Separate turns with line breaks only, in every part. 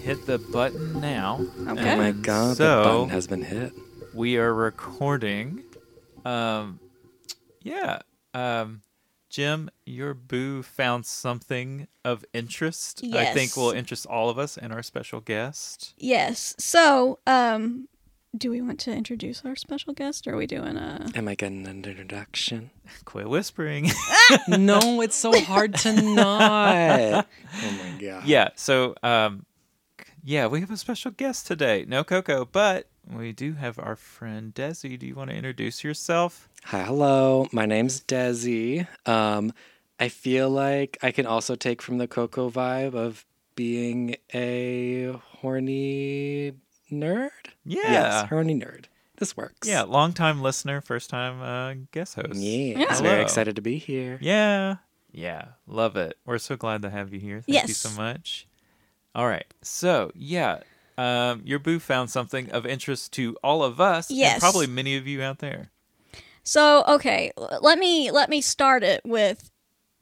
Hit the button now.
Okay.
Oh my god,
so-
the button has been hit.
We are recording. Um, yeah. Um, Jem, your boo found something of interest. I think will interest all of us and our special guest.
Yes. So, um, do we want to introduce our special guest, or are we doing a?
Am I getting an introduction?
Quit whispering.
no, it's so hard to not. oh my god.
yeah. So, um, yeah, we have a special guest today. No Coco, but we do have our friend Desi. Do you want to introduce yourself?
Hi, hello. My name's Desi. Um, I feel like I can also take from the Coco vibe of being a horny nerd.
Yeah.
Yes, horny nerd. This works.
Yeah, long time listener, first time uh, guest host.
Yeah.
Yeah.
I'm very
Hello.
excited to be here.
Yeah. Yeah. Love it. We're so glad to have you here. Thank you so much. All right. So, yeah. Um, your boo found something of interest to all of us
Yes.
and probably many of you out there.
So, okay, let me let me start it with.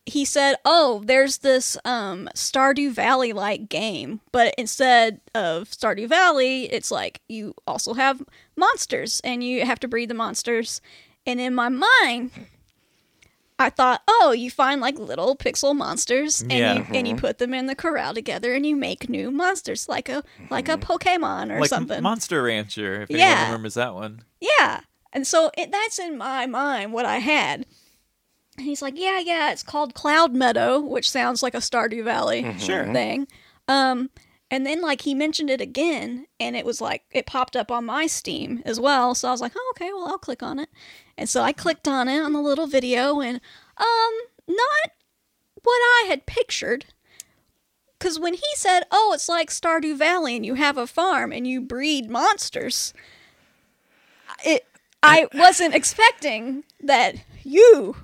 He said, "Oh, there's this um, Stardew Valley like game, but instead of Stardew Valley, it's like you also have monsters, and you have to breed the monsters." And in my mind, I thought, "Oh, you find like little pixel monsters, and
Yeah.
you and you mhm. put them in the corral together, and you make new monsters, like a like a mhm. Pokemon or
like
something."
Monster Rancher, if
Yeah.
anyone remembers that one.
Yeah. And so it, that's in my mind what I had. And he's like, yeah, yeah, it's called Cloud Meadow, which sounds like a Stardew Valley
Sure. Mm-hmm.
thing. Um, and then like he mentioned it again, and it was like it popped up on my Steam as well. So I was like, oh, okay, well I'll click on it. And so I clicked on it on the little video, and um, not what I had pictured. Because when he said, oh, it's like Stardew Valley, and you have a farm and you breed monsters, it I wasn't expecting that you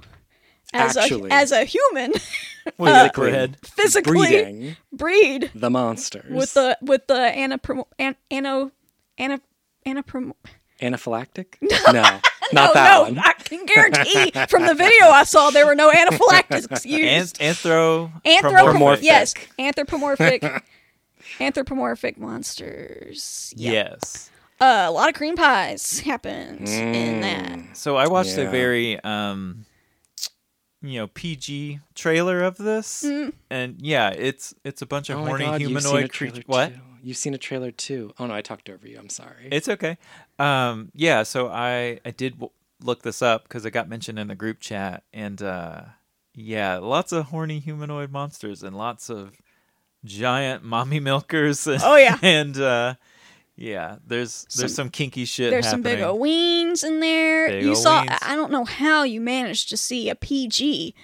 as
Actually.
a as a human
What
Uh,
is it,
physically.
Breeding.
Breed.
The monsters.
with the with the anaprom an, ano ana anaprom
anaphylactic? No, not
no
that
no
one.
I can guarantee from the video I saw there were no anaphylactics used.
Anth- anthro
anthropomorphic.
Anthropomorphic.
yes. Anthropomorphic. Anthropomorphic. Monsters. Yeah.
Yes.
uh, a lot of cream pies happens in that.
So I watched a very um you know PG trailer of this
Mm.
and yeah, it's it's a bunch of
Oh
horny
God, you've seen a
humanoid
trailer
creatures. What?
too. You've seen a trailer too. Oh no, I talked over you. I'm sorry.
It's okay. Um, yeah, so I I did w- look this up because it got mentioned in the group chat, and uh, yeah, lots of horny humanoid monsters and lots of giant mommy milkers. And,
Oh, yeah.
and uh, yeah, there's there's
Some-
some, kinky shit.
There's some big
happening.
o weens in there.
Big
you saw.
weens.
I don't know how you managed to see a PG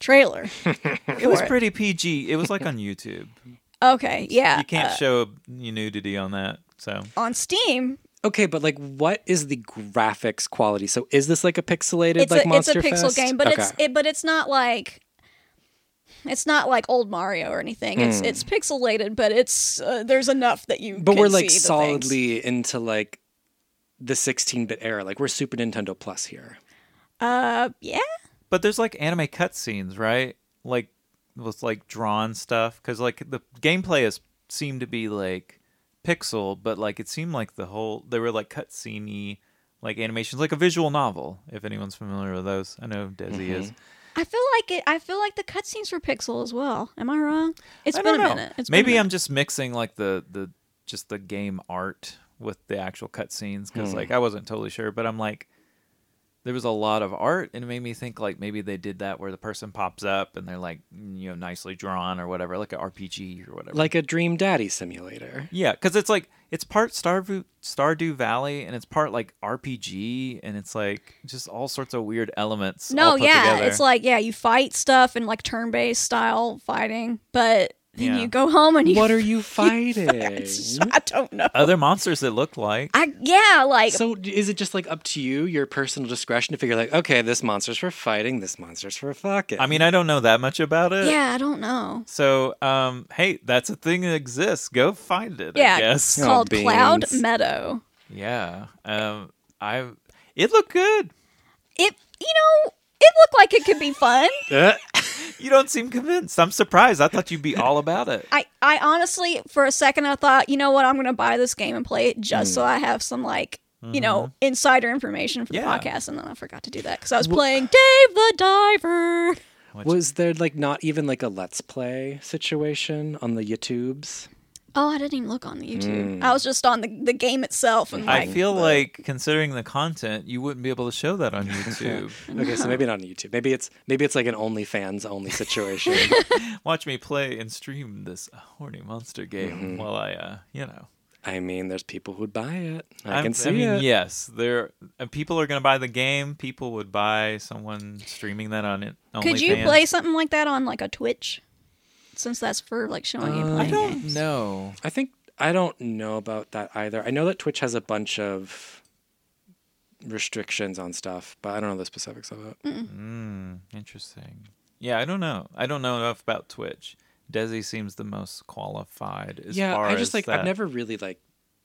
trailer.
It was pretty PG. It was like on YouTube.
Okay, yeah.
you can't
uh,
show nudity on that. So
on Steam.
Okay, but like, what is the graphics quality? So, is this like a pixelated
It's
like
a it's a pixel
Fest?
game, but
okay.
it's it, but it's not like. It's not like old Mario or anything. It's
Hmm.
it's pixelated, but it's uh, there's enough that you.
but
can
we're like
see things.
solidly into like the 16-bit era. Like we're Super Nintendo Plus here.
Uh, yeah.
But there's like anime cutscenes, right? Like with like drawn stuff, because like the gameplay is seemed to be like pixel, but like it seemed like the whole they were like cutscene like animations, like a visual novel. If anyone's familiar with those, I know Desi is.
I feel like it. I feel like the cutscenes were pixel as well. Am I wrong? It's
I
been a minute. It's been a
Maybe
minute.
I'm just mixing like the the just the game art with the actual cutscenes because hmm. like I wasn't totally sure, but I'm like. There was a lot of art, and it made me think like maybe they did that where the person pops up and they're like, you know, nicely drawn or whatever, like an RPG or whatever.
Like a Dream Daddy simulator.
Yeah, because it's like it's part Stardew Stardew Valley and it's part like RPG and it's like just all sorts of weird elements.
No, yeah,
together.
it's like yeah, you fight stuff in like turn-based style fighting, but then
Yeah.
you go home and you.
What are you fighting?
It's- I don't know.
Other monsters that look like.
I yeah, like
So is it just like up to you, your personal discretion to figure like, okay, this monster's for fighting, this monster's for fucking.
I mean, I don't know that much about it.
yeah, I don't know.
So, um, hey, that's a thing that exists. Go find it.
Yeah,
I guess.
it's
Oh,
called Cloud. Meadow.
Yeah. Um, I. It looked good.
It you know it looked like it could be fun.
You don't seem convinced. I'm surprised. I thought you'd be all about it.
I, I honestly, for a second, I thought, you know what, I'm going to buy this game and play it just so I have some, like, you know, insider information for the
Mm-hmm. Yeah.
podcast. And then I forgot to do that because I was playing Dave the Diver.
was there like not even like a let's play situation on the YouTubes?
Oh, I didn't even look on the YouTube. I was just on the, the game itself. And
I
like,
feel
the-
like, considering the content, you wouldn't be able to show that on YouTube.
Okay, so maybe not on YouTube. Maybe it's maybe it's like an OnlyFans only situation.
Watch me play and stream this horny monster game while I, uh, you know.
I mean, there's people who'd buy it. I
I'm-
can see
mean,
it.
yes, there. uh, People are going to buy the game. People would buy someone streaming that on it.
Could you
OnlyFans.
play something like that on, like, a Twitch? Since that's for, like, showing you
Uh,
playing
I don't
games.
know.
I think I don't know about that either. I know that Twitch has a bunch of restrictions on stuff, but I don't know the specifics of it.
Mm, interesting. Yeah, I don't know. I don't know enough about Twitch. Desi seems the most qualified as
yeah,
far
I just
as
like
that.
I've never really like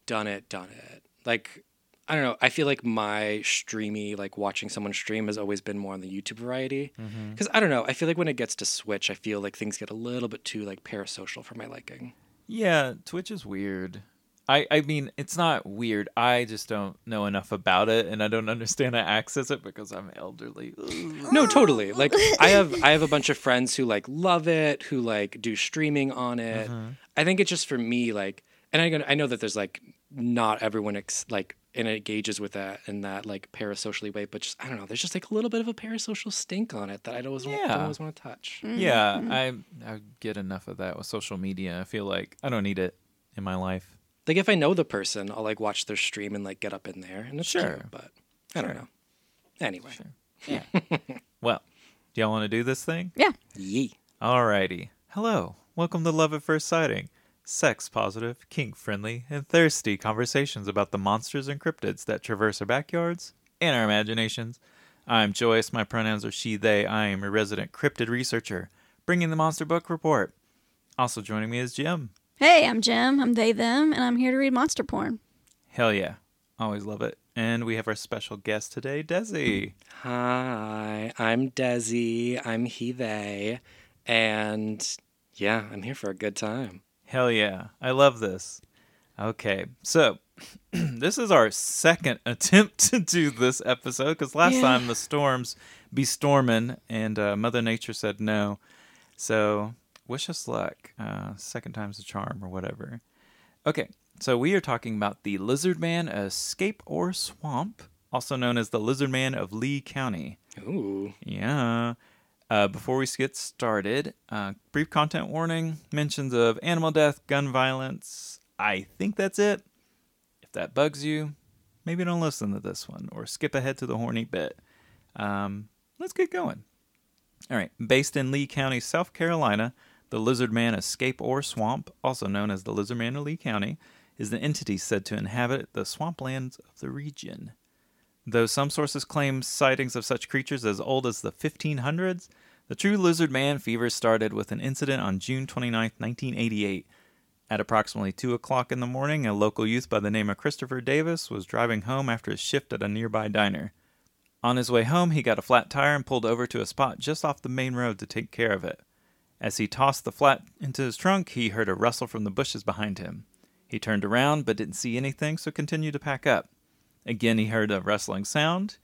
done it, done it. Like I don't know. I feel like my streamy, like watching someone stream, has always been more on the YouTube variety.
Mm-hmm.
Because I don't know. I feel like when it gets to Twitch, I feel like things get a little bit too like parasocial for my liking.
Yeah, Twitch is weird. I, I mean, it's not weird. I just don't know enough about it, and I don't understand how to access it because I'm elderly.
No, totally. Like I have I have a bunch of friends who like love it, who like do streaming on it. I think it's just for me like and I I know that there's like not everyone ex- like and it engages with that in that like parasocially way, but just I don't know, there's just like a little bit of a parasocial stink on it that I don't always, want,
Yeah.
don't always want to touch. Mm-hmm.
Yeah, mm-hmm. I I get enough of that with social media. I feel like I don't need it in my life.
Like if I know the person, I'll like watch their stream and like get up in there and it's
Sure.
cute, but I don't know. Anyway.
Yeah. well, do y'all want to do this thing?
Yeah.
Yee.
Alrighty. Hello. Welcome to Love at First Sighting. Sex positive, kink friendly, and thirsty conversations about the monsters and cryptids that traverse our backyards and our imaginations. I'm Joyce. My pronouns are she, they. I am a resident cryptid researcher, bringing the Monster Book Report. Also joining me is Jem.
Hey, I'm Jem. I'm they, them, and I'm here to read monster porn.
Hell yeah. Always love it. And we have our special guest today, Desi.
Hi, I'm Desi. I'm he, they. And yeah, I'm here for a good time.
Hell yeah. I love this. Okay. So, this is our second attempt to do this episode because last
Yeah.
time the storms be storming and uh, Mother Nature said no. So, wish us luck. Uh, second time's a charm or whatever. Okay. So, we are talking about the Lizard Man Scape Ore Swamp, also known as the Lizard Man of Lee County.
Ooh.
Yeah. Uh, before we get started, uh, brief content warning mentions of animal death, gun violence. I think that's it. If that bugs you, maybe don't listen to this one or skip ahead to the horny bit. Um, let's get going. All right. Based in Lee County, South Carolina, the Lizard Man Scape Ore Swamp, also known as the Lizard Man of Lee County, is the entity said to inhabit the swamplands of the region. Though some sources claim sightings of such creatures as old as the 1500s, the true lizard man fever started with an incident on June 29, 1988. At approximately 2 o'clock in the morning, a local youth by the name of Christopher Davis was driving home after his shift at a nearby diner. On his way home, he got a flat tire and pulled over to a spot just off the main road to take care of it. As he tossed the flat into his trunk, he heard a rustle from the bushes behind him. He turned around but didn't see anything, so continued to pack up. Again, he heard a rustling sound.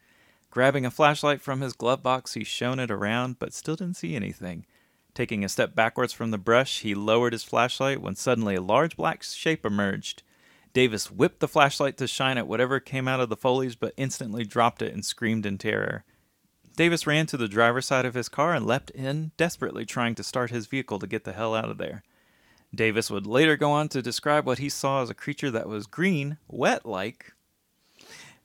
Grabbing a flashlight from his glove box, he shone it around, but still didn't see anything. Taking a step backwards from the brush, he lowered his flashlight when suddenly a large black shape emerged. Davis whipped the flashlight to shine at whatever came out of the foliage, but instantly dropped it and screamed in terror. Davis ran to the driver's side of his car and leapt in, desperately trying to start his vehicle to get the hell out of there. Davis would later go on to describe what he saw as a creature that was green, wet like,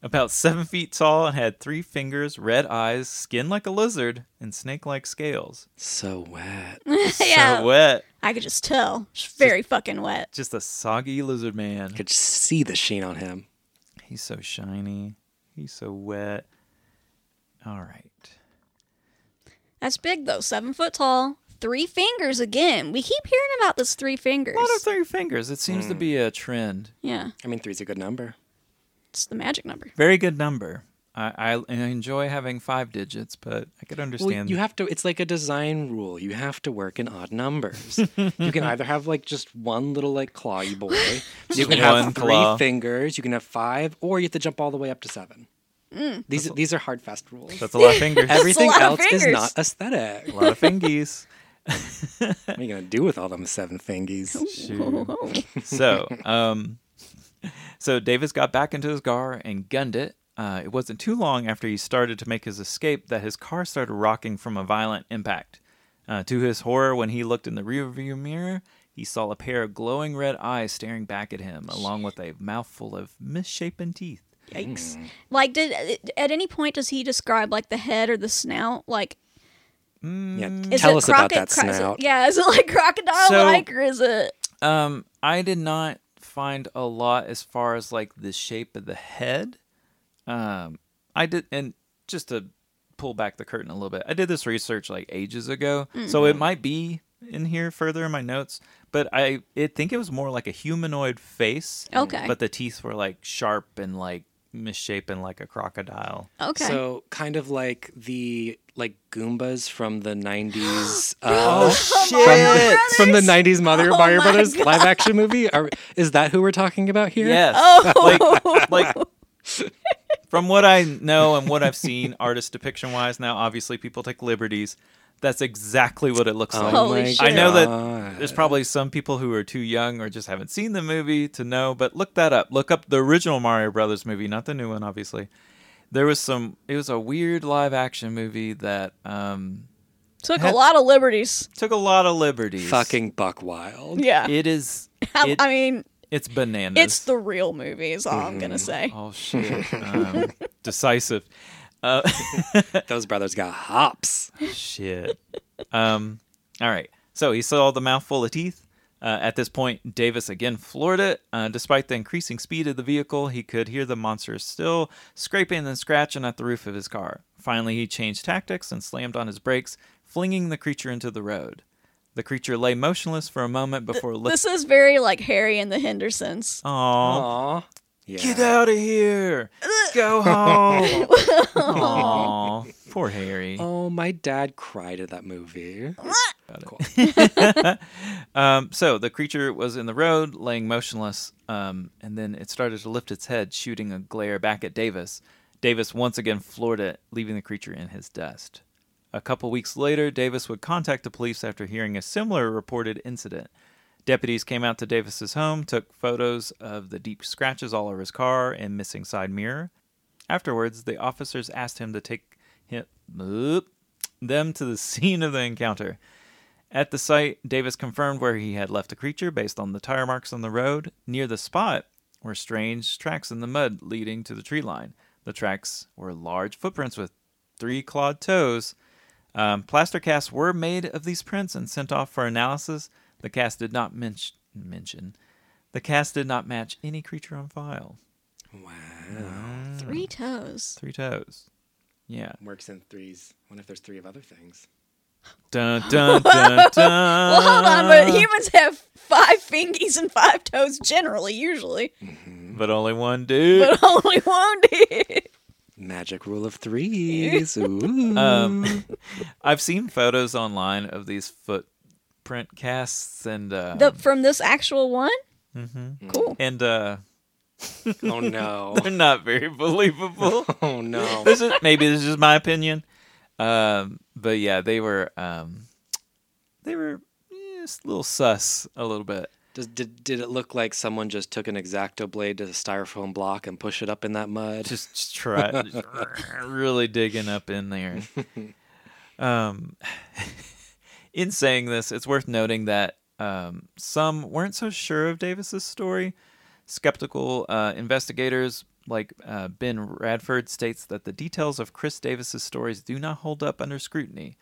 About seven feet tall and had three fingers, red eyes, skin like a lizard, and snake like scales.
So wet.
yeah,
So wet.
I could just tell. Just very fucking wet.
Just a soggy lizard man.
Could see the sheen on him.
He's so shiny. He's so wet. All right.
That's big though. Seven foot tall. Three fingers again. We keep hearing about this three fingers.
A lot of three fingers. It seems to hmm. be a trend.
yeah,
I mean, three's a good number.
It's the magic number.
Very good number. I, I, I enjoy having five digits, but I could understand.
Well,
understand.
you have to. It's like a design rule. You have to work in odd numbers. you can either have like just one little like clawy boy. You can
one
have three
claw.
fingers. You can have five, or you have to jump all the way up to seven. These these are hard fast rules.
That's a lot of fingers.
Everything
lot of
else is not aesthetic.
a lot of fingies.
what are you gonna do with all them seven fingies?
Shoot. so, um, so Davis got back into his car and gunned it. Uh, it wasn't too long after he started to make his escape that his car started rocking from a violent impact. Uh, to his horror, when he looked in the rearview mirror, he saw a pair of glowing red eyes staring back at him, along with a mouthful of misshapen teeth.
Yikes! Like, did at any point does he describe like the head or the snout? Like,
Yeah,
is
tell
it
us about
croco-
that
cro- is it- yeah, is it like crocodile
So-
like or is it?
Um, I did not find a lot as far as like the shape of the head. Um, I did, and just to pull back the curtain a little bit, I did this research like ages ago, so it might be in here further in my notes. But I, I think it was more like a humanoid face.
Okay.
But the teeth were like sharp and like misshapen, like a crocodile.
Okay.
So kind of like the like Goombas from the '90s. Uh,
Oh,
shit.
From the '90s Mother
Oh
Mario Brothers
God.
live action movie. Are, is that who we're talking about here?
Yes.
Oh.
Like, like from what I know and what I've seen, artist depiction wise, now obviously people take liberties. That's exactly what it looks
Oh
like.
Holy shit.
I know that there's probably some people who are too young or just haven't seen the movie to know, but look that up. Look up the original Mario Brothers movie, not the new one, obviously. There was some. It was a weird live action movie that um,
Took a
Had-
lot of liberties.
took a lot of liberties.
fucking buck wild.
Yeah.
It is.
I,
it-
I mean,
it's bananas.
it's the real movie. Is all I'm gonna say.
Oh shit! Um, decisive. Uh,
Those brothers got hops.
shit. Um. All right. So he saw the mouthful of teeth. Uh, at this point, Davis again floored it. Uh, despite the increasing speed of the vehicle, he could hear the monster still scraping and scratching at the roof of his car. Finally, he changed tactics and slammed on his brakes, flinging the creature into the road. The creature lay motionless for a moment before lifting.
This is very like Harry and the Hendersons.
Aww.
Aw. Yeah.
Get out of here! Go home! Aw, poor Harry.
Oh, my dad cried at that movie.
Um, so the creature was in the road, laying motionless, um, and then it started to lift its head, shooting a glare back at Davis. Davis once again floored it, leaving the creature in his dust. A couple weeks later, Davis would contact the police after hearing a similar reported incident. Deputies came out to Davis's home, took photos of the deep scratches all over his car and missing side mirror. Afterwards, the officers asked him to take him, them to the scene of the encounter. At the site, Davis confirmed where he had left the creature based on the tire marks on the road. Near the spot were strange tracks in the mud leading to the tree line. The tracks were large footprints with three clawed toes. Um, plaster casts were made of these prints and sent off for analysis. The cast did not men- mention. The cast did not match any creature on file.
Wow.
Three toes.
Three toes. Yeah.
Works in threes. What if there's three of other things?
Dun dun dun dun.
Well, hold on, but humans have five fingies and five toes generally, usually,
But only one dude.
but only one did.
Magic rule of threes. Ooh.
Um, I've seen photos online of these footprint casts and uh,
The from this actual one.
Mm-hmm.
Cool.
and uh,
oh no.
they're not very believable.
Oh no.
this is maybe this is just my opinion, um, but yeah, they were um, they were eh, just a little sus a little bit.
Does, did, did it look like someone just took an exacto blade to a styrofoam block and pushed it up in that mud?
Just, just try just really digging up in there. Um, in saying this, it's worth noting that um, some weren't so sure of Davis's story. Skeptical uh, investigators like uh, Ben Radford states that the details of Chris Davis's stories do not hold up under scrutiny.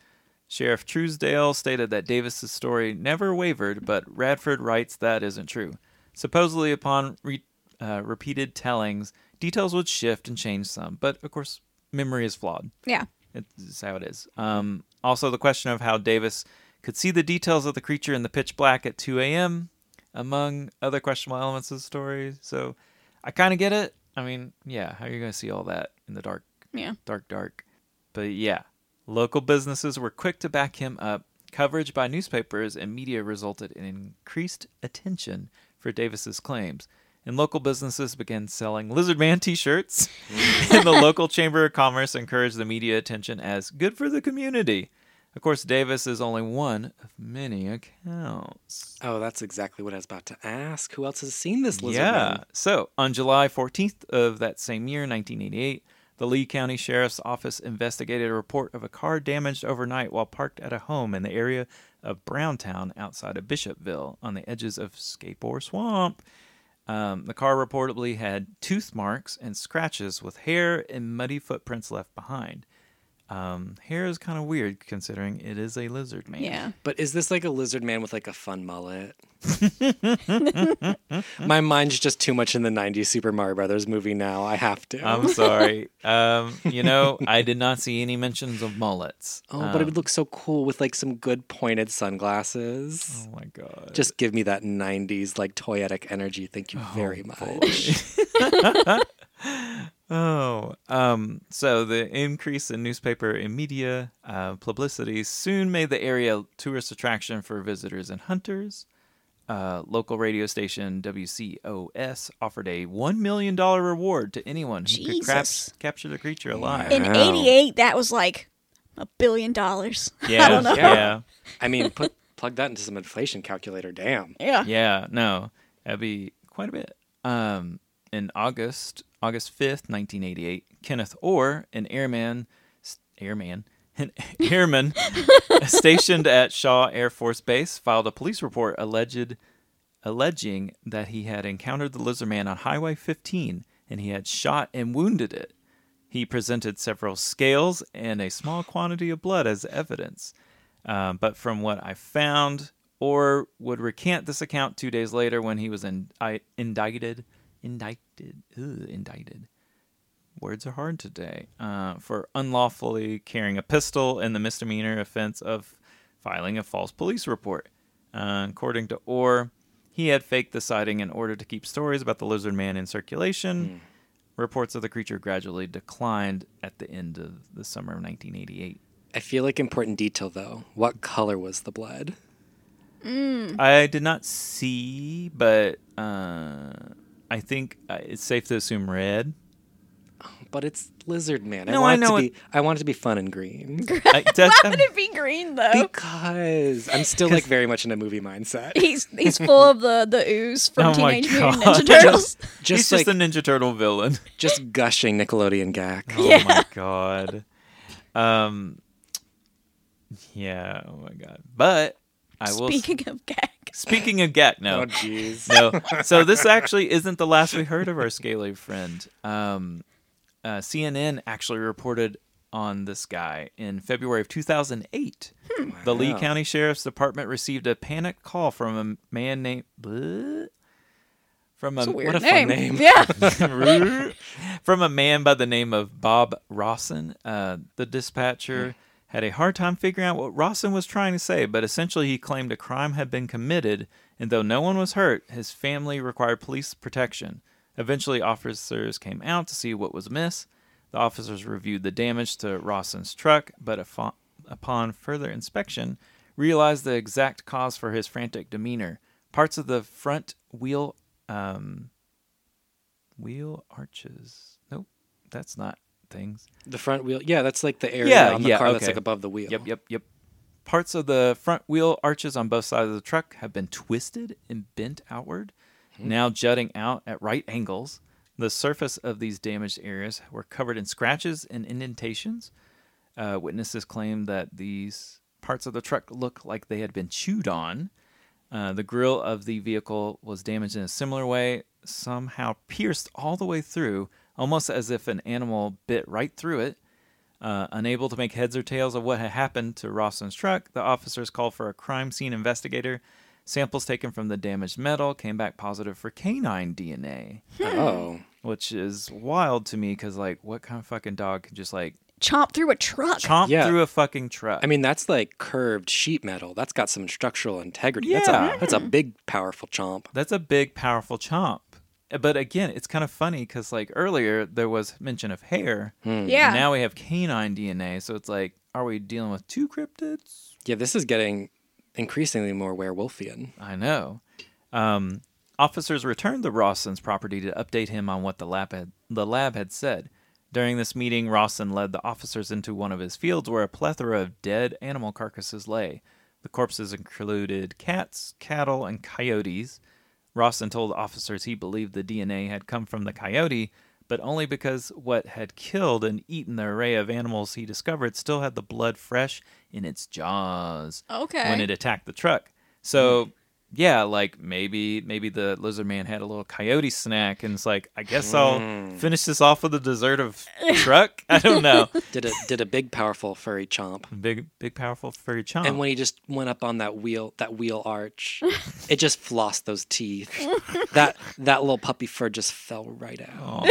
Sheriff Truesdale stated that Davis's story never wavered, but Radford writes that isn't true. Supposedly, upon re- uh, repeated tellings, details would shift and change some, but of course, memory is flawed.
Yeah.
It's how it is. Um, also, the question of how Davis could see the details of the creature in the pitch black at 2 a.m., among other questionable elements of the story. So I kind of get it. I mean, yeah, how are you going to see all that in the dark?
Yeah.
Dark, dark. But yeah, local businesses were quick to back him up. Coverage by newspapers and media resulted in increased attention for Davis's claims. And local businesses began selling Lizard Man t shirts. and the local Chamber of Commerce encouraged the media attention as good for the community. Of course, Davis is only one of many accounts.
Oh, that's exactly what I was about to ask. Who else has seen this lizard
yeah.
man?
So on July 14th of that same year, 1988, the Lee County Sheriff's Office investigated a report of a car damaged overnight while parked at a home in the area of Browntown outside of Bishopville on the edges of Scape Ore Swamp. Um, the car reportedly had tooth marks and scratches with hair and muddy footprints left behind. Um, hair is kind of weird considering it is a lizard man.
Yeah.
But is this like a lizard man with like a fun mullet? My mind's just too much in the 90s Super Mario Brothers movie now. I have to.
I'm sorry. um, you know, I did not see any mentions of mullets.
oh, but it would look so cool with like some good pointed sunglasses.
Oh my god.
Just give me that 90s like toyetic energy. Thank you very
Oh,
much.
Oh, um, so the increase in newspaper and media uh, publicity soon made the area a tourist attraction for visitors and hunters. Uh, local radio station WCOS offered a $1 million reward to anyone who could crap- capture the creature alive.
In
Wow.
88, that was like a billion dollars.
yeah,
I don't know.
yeah,
I mean, put plug that into some inflation calculator. Damn.
Yeah.
yeah, no, that'd be quite a bit. Um, in August, August 5th, 1988, Kenneth Orr, an airman, airman, an airman stationed at Shaw Air Force Base, filed a police report alleged, alleging that he had encountered the lizard man on Highway 15 and he had shot and wounded it. He presented several scales and a small quantity of blood as evidence. Um, but from what I found, Orr would recant this account two days later when he was in, I, indicted. Indicted. Ugh, indicted. Words are hard today. Uh, for unlawfully carrying a pistol and the misdemeanor offense of filing a false police report. Uh, according to Orr, he had faked the sighting in order to keep stories about the lizard man in circulation. Reports of the creature gradually declined at the end of the summer of 1988.
I feel like important detail though. What color was the blood?
I did not see, but uh, I think uh, it's safe to assume red.
But it's lizard man.
No,
I
I
want
know
it to
it-
be. I want it to be fun and green.
I, that's-
Why would it be green though?
because I'm still like very much in a movie mindset.
He's he's full of the the ooze from
Oh
Teenage Mutant Ninja Turtles.
Just
he's
like
just a Ninja Turtle villain.
just gushing Nickelodeon gag.
Oh
Yeah.
my god. Um. Yeah. Oh my god. But I will.
Speaking of gag,
speaking of Gak, no.
Oh jeez.
no. So this actually isn't the last we heard of our scaly friend. Um, uh, CNN actually reported on this guy in February of 2008. The Lee
Wow.
County Sheriff's Department received a panic call from a man named Bleh? from a
a weird
a fun name.
Yeah,
from a man by the name of Bob Rawson. Uh, the dispatcher had a hard time figuring out what Rawson was trying to say, but essentially he claimed a crime had been committed, and though no one was hurt, his family required police protection. Eventually, officers came out to see what was amiss. The officers reviewed the damage to Rawson's truck, but upon further inspection, realized the exact cause for his frantic demeanor. Parts of the front wheel um, wheel arches. Nope, that's not things.
The front wheel. Yeah, that's like the area
Yeah,
on the
yeah,
car that's like above the wheel.
Yep, yep, yep. Parts of the front wheel arches on both sides of the truck have been twisted and bent outward, now jutting out at right angles. The surface of these damaged areas were covered in scratches and indentations. Uh, witnesses claim that these parts of the truck look like they had been chewed on. Uh, the grill of the vehicle was damaged in a similar way, somehow pierced all the way through, almost as if an animal bit right through it. Uh, unable to make heads or tails of what had happened to Rawson's truck, the officers called for a crime scene investigator. Samples taken from the damaged metal came back positive for canine DNA, hmm.
um, Oh.
which is wild to me because, like, what kind of fucking dog could just, like,
Chomp through a truck.
chomp
Yeah.
through a fucking truck?
I mean, that's like curved sheet metal. That's got some structural integrity. That's
Yeah.
a that's a hmm. big, powerful chomp.
That's a big, powerful chomp. But again, it's kind of funny because, like, earlier there was mention of hair.
Yeah.
Now we have canine DNA, so it's like, are we dealing with two cryptids?
Yeah, this is getting increasingly more werewolfian.
I know. Um, officers returned to Rawson's property to update him on what the lab had the lab had said. During this meeting, Rawson led the officers into one of his fields where a plethora of dead animal carcasses lay. The corpses included cats, cattle, and coyotes. Rawson told officers he believed the DNA had come from the coyote, but only because what had killed and eaten the array of animals he discovered still had the blood fresh in its jaws
Okay.
when it attacked the truck. So hmm. Yeah, like maybe maybe the lizard man had a little coyote snack and it's like, I guess I'll finish this off with a dessert of truck. I don't know.
Did a did a big, powerful furry chomp.
big big powerful furry chomp.
And when he just went up on that wheel, that wheel arch, it just flossed those teeth. that that little puppy fur just fell right out.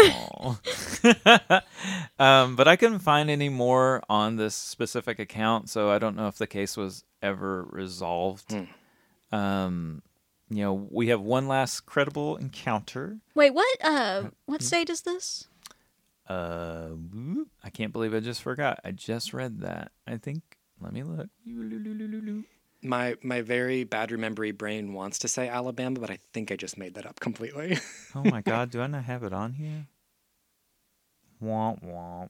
Um, but I couldn't find any more on this specific account, so I don't know if the case was ever resolved. Um, you know, we have one last credible encounter.
Wait, what? Uh, what state is this?
Uh, I can't believe I just forgot. I just read that. I think. Let me look.
My my very bad remembery brain wants to say Alabama, but I think I just made that up completely.
Oh my God, do I not have it on here? Womp womp.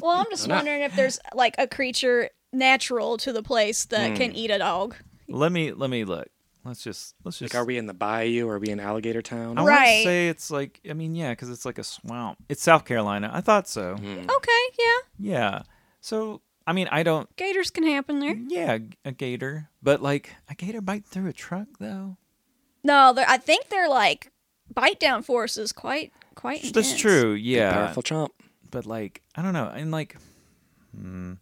Well, I'm just
not-
wondering if there's like a creature natural to the place that can eat a dog.
Let me let me look. Let's just let's just.
like, are we in the bayou? Are we in Alligator Town?
I want to
Right.
say it's like. I mean, yeah, because it's like a swamp. It's South Carolina. I thought so.
Okay, yeah,
Yeah. So I mean, I don't.
gators can happen there.
Yeah, a gator, but like a gator bite through a truck though.
No, they're- I think they're like bite down force is quite quite intense.
That's true.
Big,
Yeah.
powerful chomp.
but like I don't know, and like, hmm,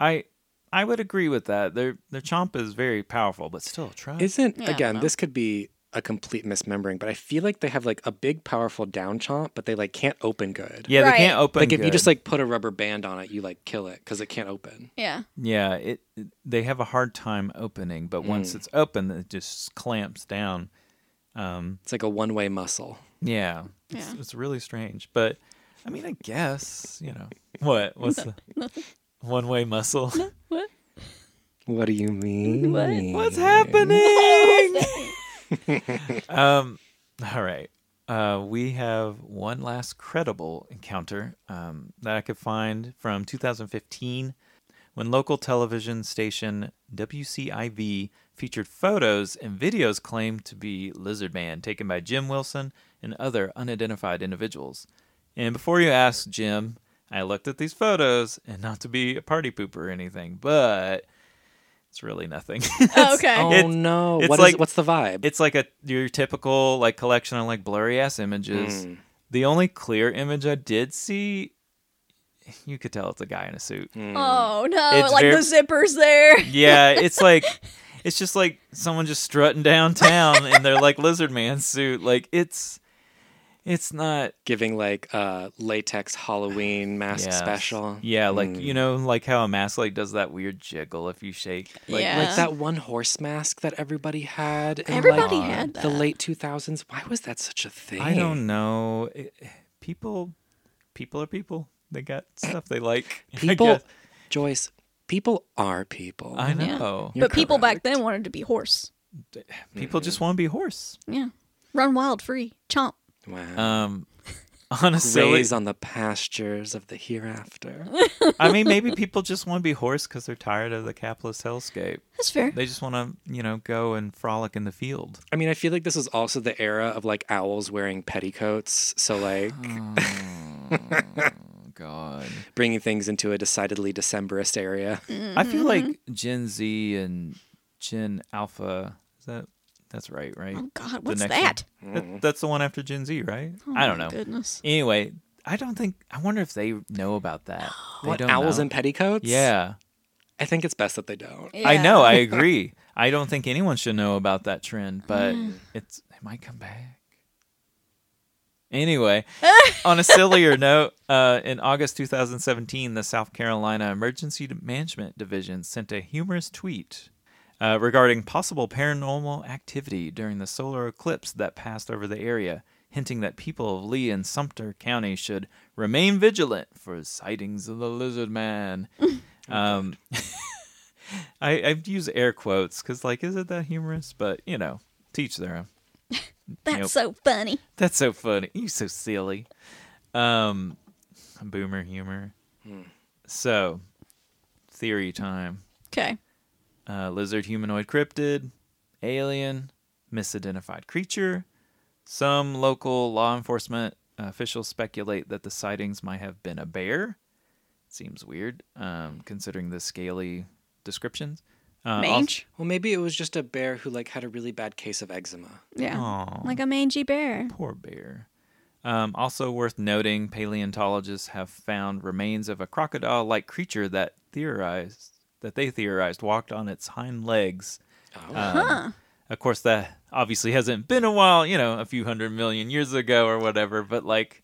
I I would agree with that. Their their chomp is very powerful, but still a truck.
Isn't
Yeah,
again? This could be a complete mismembering, but I feel like they have like a big, powerful down chomp, but they like can't open good.
yeah,
Right.
they can't open.
Like if you just like put a rubber band on it, you like kill it because it can't open.
Yeah.
yeah, it they have a hard time opening, but once it's open, it just clamps down. Um,
It's like a one-way muscle.
yeah, it's,
Yeah.
it's really strange, but I mean, I guess you know what what's the one way muscle?
What?
What do you mean?
What's happening? um, all right. Uh, we have one last credible encounter um, that I could find from 2015 when local television station WCIV featured photos and videos claimed to be Lizard Man taken by Jim Wilson and other unidentified individuals. And before you ask, Jem, I looked at these photos and not to be a party pooper or anything, but it's really nothing.
Oh, okay.
Oh no!
it's
What is-
like-
what's the vibe?
it's like a your typical like collection of like blurry ass images.
Mm.
The only clear image I did see, you could tell it's a guy in a suit.
Oh no!
It's
like
very-
the zippers there.
Yeah, it's like it's just like someone just strutting downtown in their like lizard man suit. Like it's it's not
Giving like a latex Halloween mask
yes.
special.
Yeah, like
Mm.
you know, like how a mask like does that weird jiggle if you shake. Like,
Yeah.
Like that one horse mask that everybody had. In
Everybody
like,
had
the late two thousands. Why was that such a thing?
I don't know. It- people, people are people. They got stuff they like.
People. Joyce. People are people.
I know.
You're
but people back then wanted to be horse.
People just want to be horse.
Yeah. Run wild, free, chomp.
Wow.
Um, on a silly,
Graze on the pastures of the hereafter.
I mean, maybe people just want to be horse because they're tired of the capitalist hellscape.
That's fair.
They just want to, you know, go and frolic in the field.
I mean, I feel like this is also the era of like owls wearing petticoats. So like
Oh, God.
bringing things into a decidedly Decemberist area.
I feel like Gen Z and Gen Alpha is that That's right, right?
Oh God, what's that?
That- That's the one after Gen Z, right?
Oh,
I don't know.
Goodness.
Anyway, I don't think. I wonder if they know about that. They
What
don't
owls
know.
in petticoats?
Yeah,
I think it's best that they don't.
I know. I agree. I don't think anyone should know about that trend, but
Mm.
it's it might come back. Anyway, on a sillier note, uh, in August 2017, the South Carolina Emergency Management Division sent a humorous tweet uh, regarding possible paranormal activity during the solar eclipse that passed over the area, hinting that people of Lee and Sumter County should remain vigilant for sightings of the lizard man. um, I, I've used air quotes because, like, is it that humorous? But you know, teach their own.
That's
Yep.
so funny.
That's so funny. You so silly. Um, boomer humor. So, theory time.
Okay.
Uh, lizard humanoid cryptid, alien, misidentified creature. Some local law enforcement officials speculate that the sightings might have been a bear. Seems weird, um, considering the scaly descriptions. Uh,
Mange.
Well, maybe it was just a bear who like had a really bad case of eczema.
yeah.
Aw.
Like a mangy bear.
Poor bear. Um, also worth noting, paleontologists have found remains of a crocodile-like creature that theorized that they theorized walked on its hind legs.
Oh.
Um,
Huh.
Of course, that obviously hasn't been a while, you know, a few hundred million years ago or whatever. But like,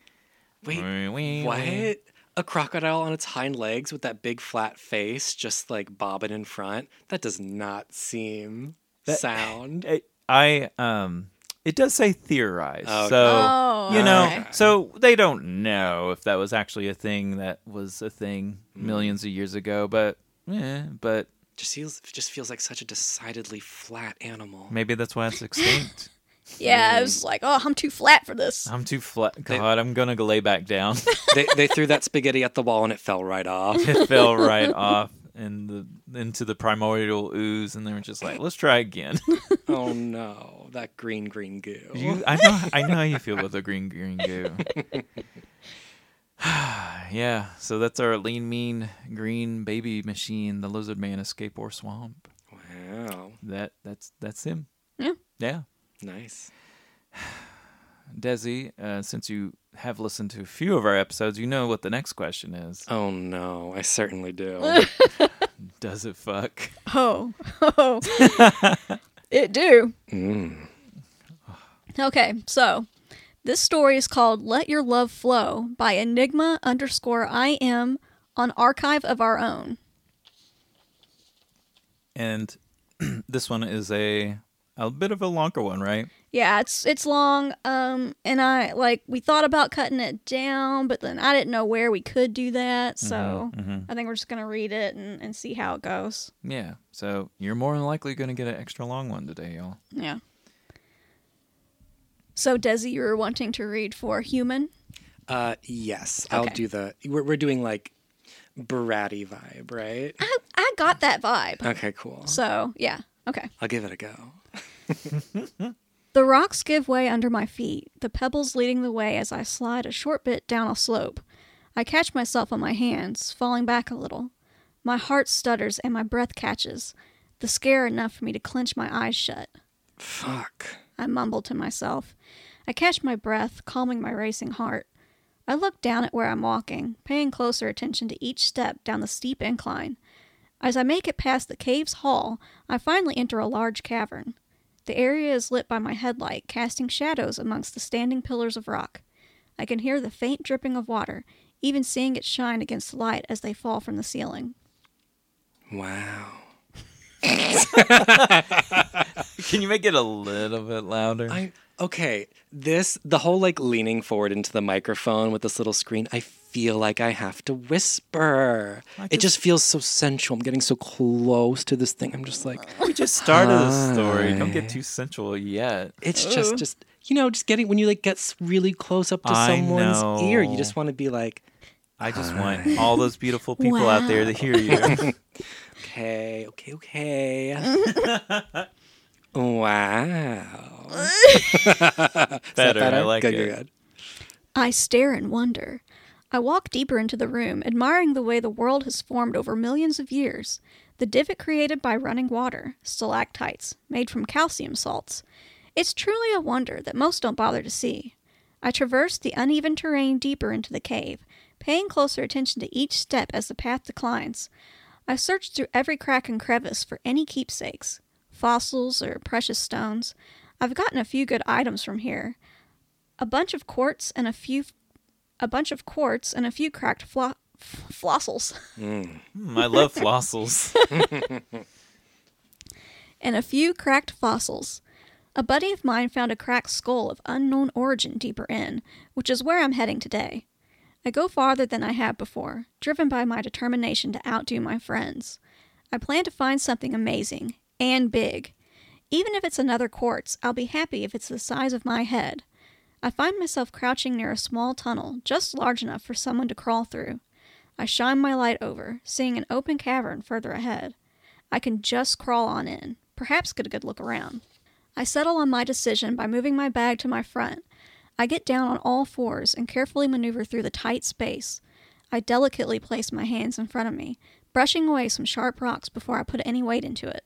Wait,
wee, wee,
what?
wee.
A crocodile on its hind legs with that big flat face, just like bobbing in front. That does not seem
That-
sound.
I, I um, it does say theorized,
Okay.
so
Oh,
you know,
okay.
so they don't know if that was actually a thing that was a thing millions of years ago. But yeah, but
Just feels just feels like such a decidedly flat animal.
maybe that's why it's extinct.
Yeah, I was mm. like, oh, I'm too flat for this.
I'm too flat.
They-
God, I'm gonna lay back down.
they they threw that spaghetti at the wall and it fell right off.
it fell right off in the into the primordial ooze, and they were just like, "Let's try again."
oh no, that green green goo.
You, I know, I know how you feel with the green green goo. yeah, so that's our lean, mean green baby machine, the lizard man Scape Ore Swamp.
Wow,
That that's that's him.
Yeah.
Yeah.
nice.
Desi, uh, since you have listened to a few of our episodes, you know what the next question is.
Oh no, I certainly do.
Does it fuck?
Oh, oh. it do.
mm.
Okay, so this story is called "Let Your Love Flow" by Enigma underscore I am on Archive of Our Own.
And this one is a a bit of a longer one, right?
Yeah, it's it's long. Um, and I like we thought about cutting it down, but then I didn't know where we could do that. So
hmm
I think we're just gonna read it and, and see how it goes.
Yeah. So you're more than likely going to get an extra long one today, y'all.
Yeah. So Desi, you were wanting to read for human.
Uh, yes, I'll do the. We're, we're doing like bratty vibe, right?
I I got that vibe.
Okay, cool.
So yeah, okay.
I'll give it a go.
The rocks give way under my feet, the pebbles leading the way as I slide a short bit down a slope. I catch myself on my hands, falling back a little. My heart stutters and my breath catches, the scare enough for me to clench my eyes shut.
Fuck.
I mumble to myself. I catch my breath, calming my racing heart. I look down at where I'm walking, paying closer attention to each step down the steep incline. As I make it past the cave's hall, I finally enter a large cavern. The area is lit by my headlight, casting shadows amongst the standing pillars of rock. I can hear the faint dripping of water, even seeing it shine against the light as they fall from the ceiling.
Wow.
Can you make it a little bit louder?
I okay. This the whole like leaning forward into the microphone with this little screen. I feel like I have to whisper.
I
It just feels so sensual. I'm getting so close to this thing. I'm just like
we just started the story. Don't get too sensual yet.
it's
Ooh.
just just you know just getting when you like get s- really close up to
I
someone's ear. You just want to be like,
I just want all those beautiful people out there to hear you.
okay, okay, okay. wow. Is that
better. I like
good,
it.
good, good.
I stare in wonder. I walk deeper into the room, admiring the way the world has formed over millions of years. The divot created by running water, stalactites, made from calcium salts. It's truly a wonder that most don't bother to see. I traverse the uneven terrain deeper into the cave, paying closer attention to each step as the path declines. I search through every crack and crevice for any keepsakes, fossils, or precious stones. I've gotten a few good items from here. A bunch of quartz and a few a bunch of quartz and a few cracked flo- f- fossils
Mm.
Hmm, I love fossils.
and a few cracked fossils. A buddy of mine found a cracked skull of unknown origin deeper in, which is where I'm heading today. I go farther than I have before, driven by my determination to outdo my friends. I plan to find something amazing and big. Even if it's another quartz, I'll be happy if it's the size of my head. I find myself crouching near a small tunnel, just large enough for someone to crawl through. I shine my light over, seeing an open cavern further ahead. I can just crawl on in, perhaps get a good look around. I settle on my decision by moving my bag to my front. I get down on all fours and carefully maneuver through the tight space. I delicately place my hands in front of me, brushing away some sharp rocks before I put any weight into it.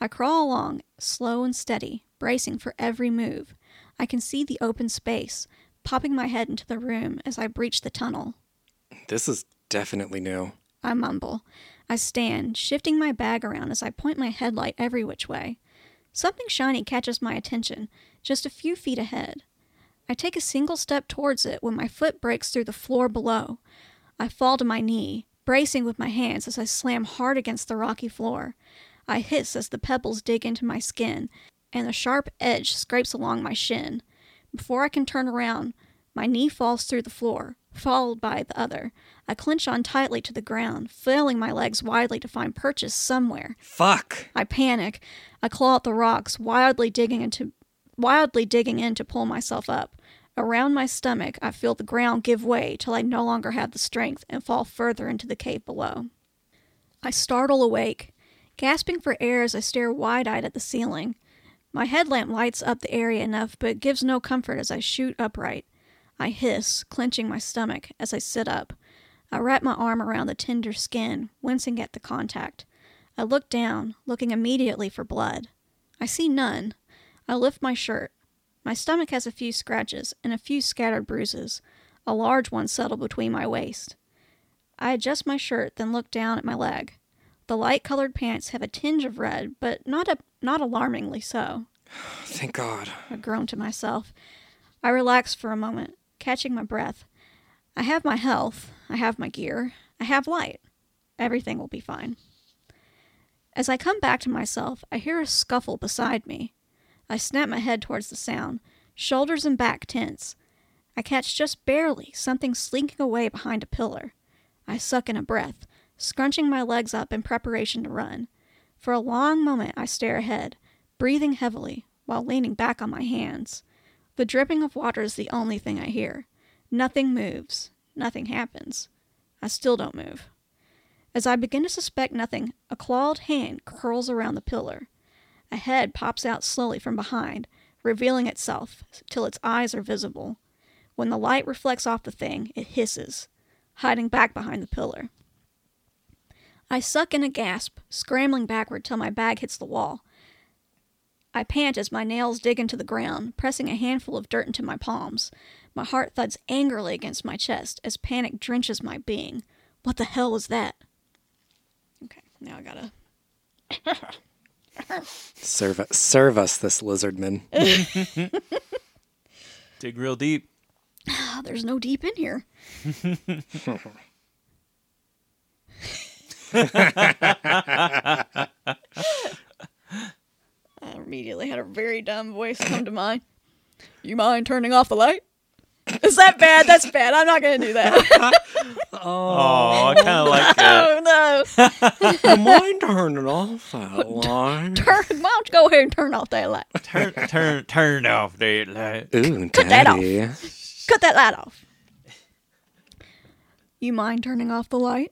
I crawl along, slow and steady, bracing for every move. I can see the open space, popping my head into the room as I breach the tunnel.
This is definitely new.
I mumble. I stand, shifting my bag around as I point my headlight every which way. Something shiny catches my attention, just a few feet ahead. I take a single step towards it when my foot breaks through the floor below. I fall to my knee, bracing with my hands as I slam hard against the rocky floor. I hiss as the pebbles dig into my skin, and the sharp edge scrapes along my shin. Before I can turn around, my knee falls through the floor, followed by the other. I clench on tightly to the ground, flailing my legs widely to find purchase somewhere.
Fuck.
I panic. I claw at the rocks, wildly digging into wildly digging in to pull myself up. Around my stomach, I feel the ground give way till I no longer have the strength and fall further into the cave below. I startle awake, gasping for air as I stare wide eyed at the ceiling. My headlamp lights up the area enough, but gives no comfort as I shoot upright. I hiss, clenching my stomach as I sit up. I wrap my arm around the tender skin, wincing at the contact. I look down, looking immediately for blood. I see none. I lift my shirt. My stomach has a few scratches and a few scattered bruises. A large one settled between my waist. I adjust my shirt, then look down at my leg. The light colored pants have a tinge of red, but not a, not alarmingly so.
Thank God.
I groan to myself. I relax for a moment, catching my breath. I have my health. I have my gear. I have light. Everything will be fine. As I come back to myself, I hear a scuffle beside me. I snap my head towards the sound, shoulders and back tense. I catch just barely something slinking away behind a pillar. I suck in a breath, scrunching my legs up in preparation to run. For a long moment, I stare ahead, breathing heavily while leaning back on my hands. The dripping of water is the only thing I hear. Nothing moves. Nothing happens. I still don't move. As I begin to suspect nothing, a clawed hand curls around the pillar. A head pops out slowly from behind, revealing itself till its eyes are visible. When the light reflects off the thing, it hisses, hiding back behind the pillar. I suck in a gasp, scrambling backward till my bag hits the wall. I pant as my nails dig into the ground, pressing a handful of dirt into my palms. My heart thuds angrily against my chest as panic drenches my being. What the hell was that? Okay, now I gotta.
Serve, serve us this lizardman.
Dig real deep.
Oh, there's no deep in here. I immediately had a very dumb voice come to mind. You mind turning off the light? Is that bad? That's bad. I'm not going to do that.
Oh, I kind of like it.
oh, no.
You mind turning off that line?
Turn, why don't you go ahead and turn off that light?
Turn, turn, turn off that light.
Ooh,
Cut that off.
daddy.
Cut that light off. You mind turning off the light?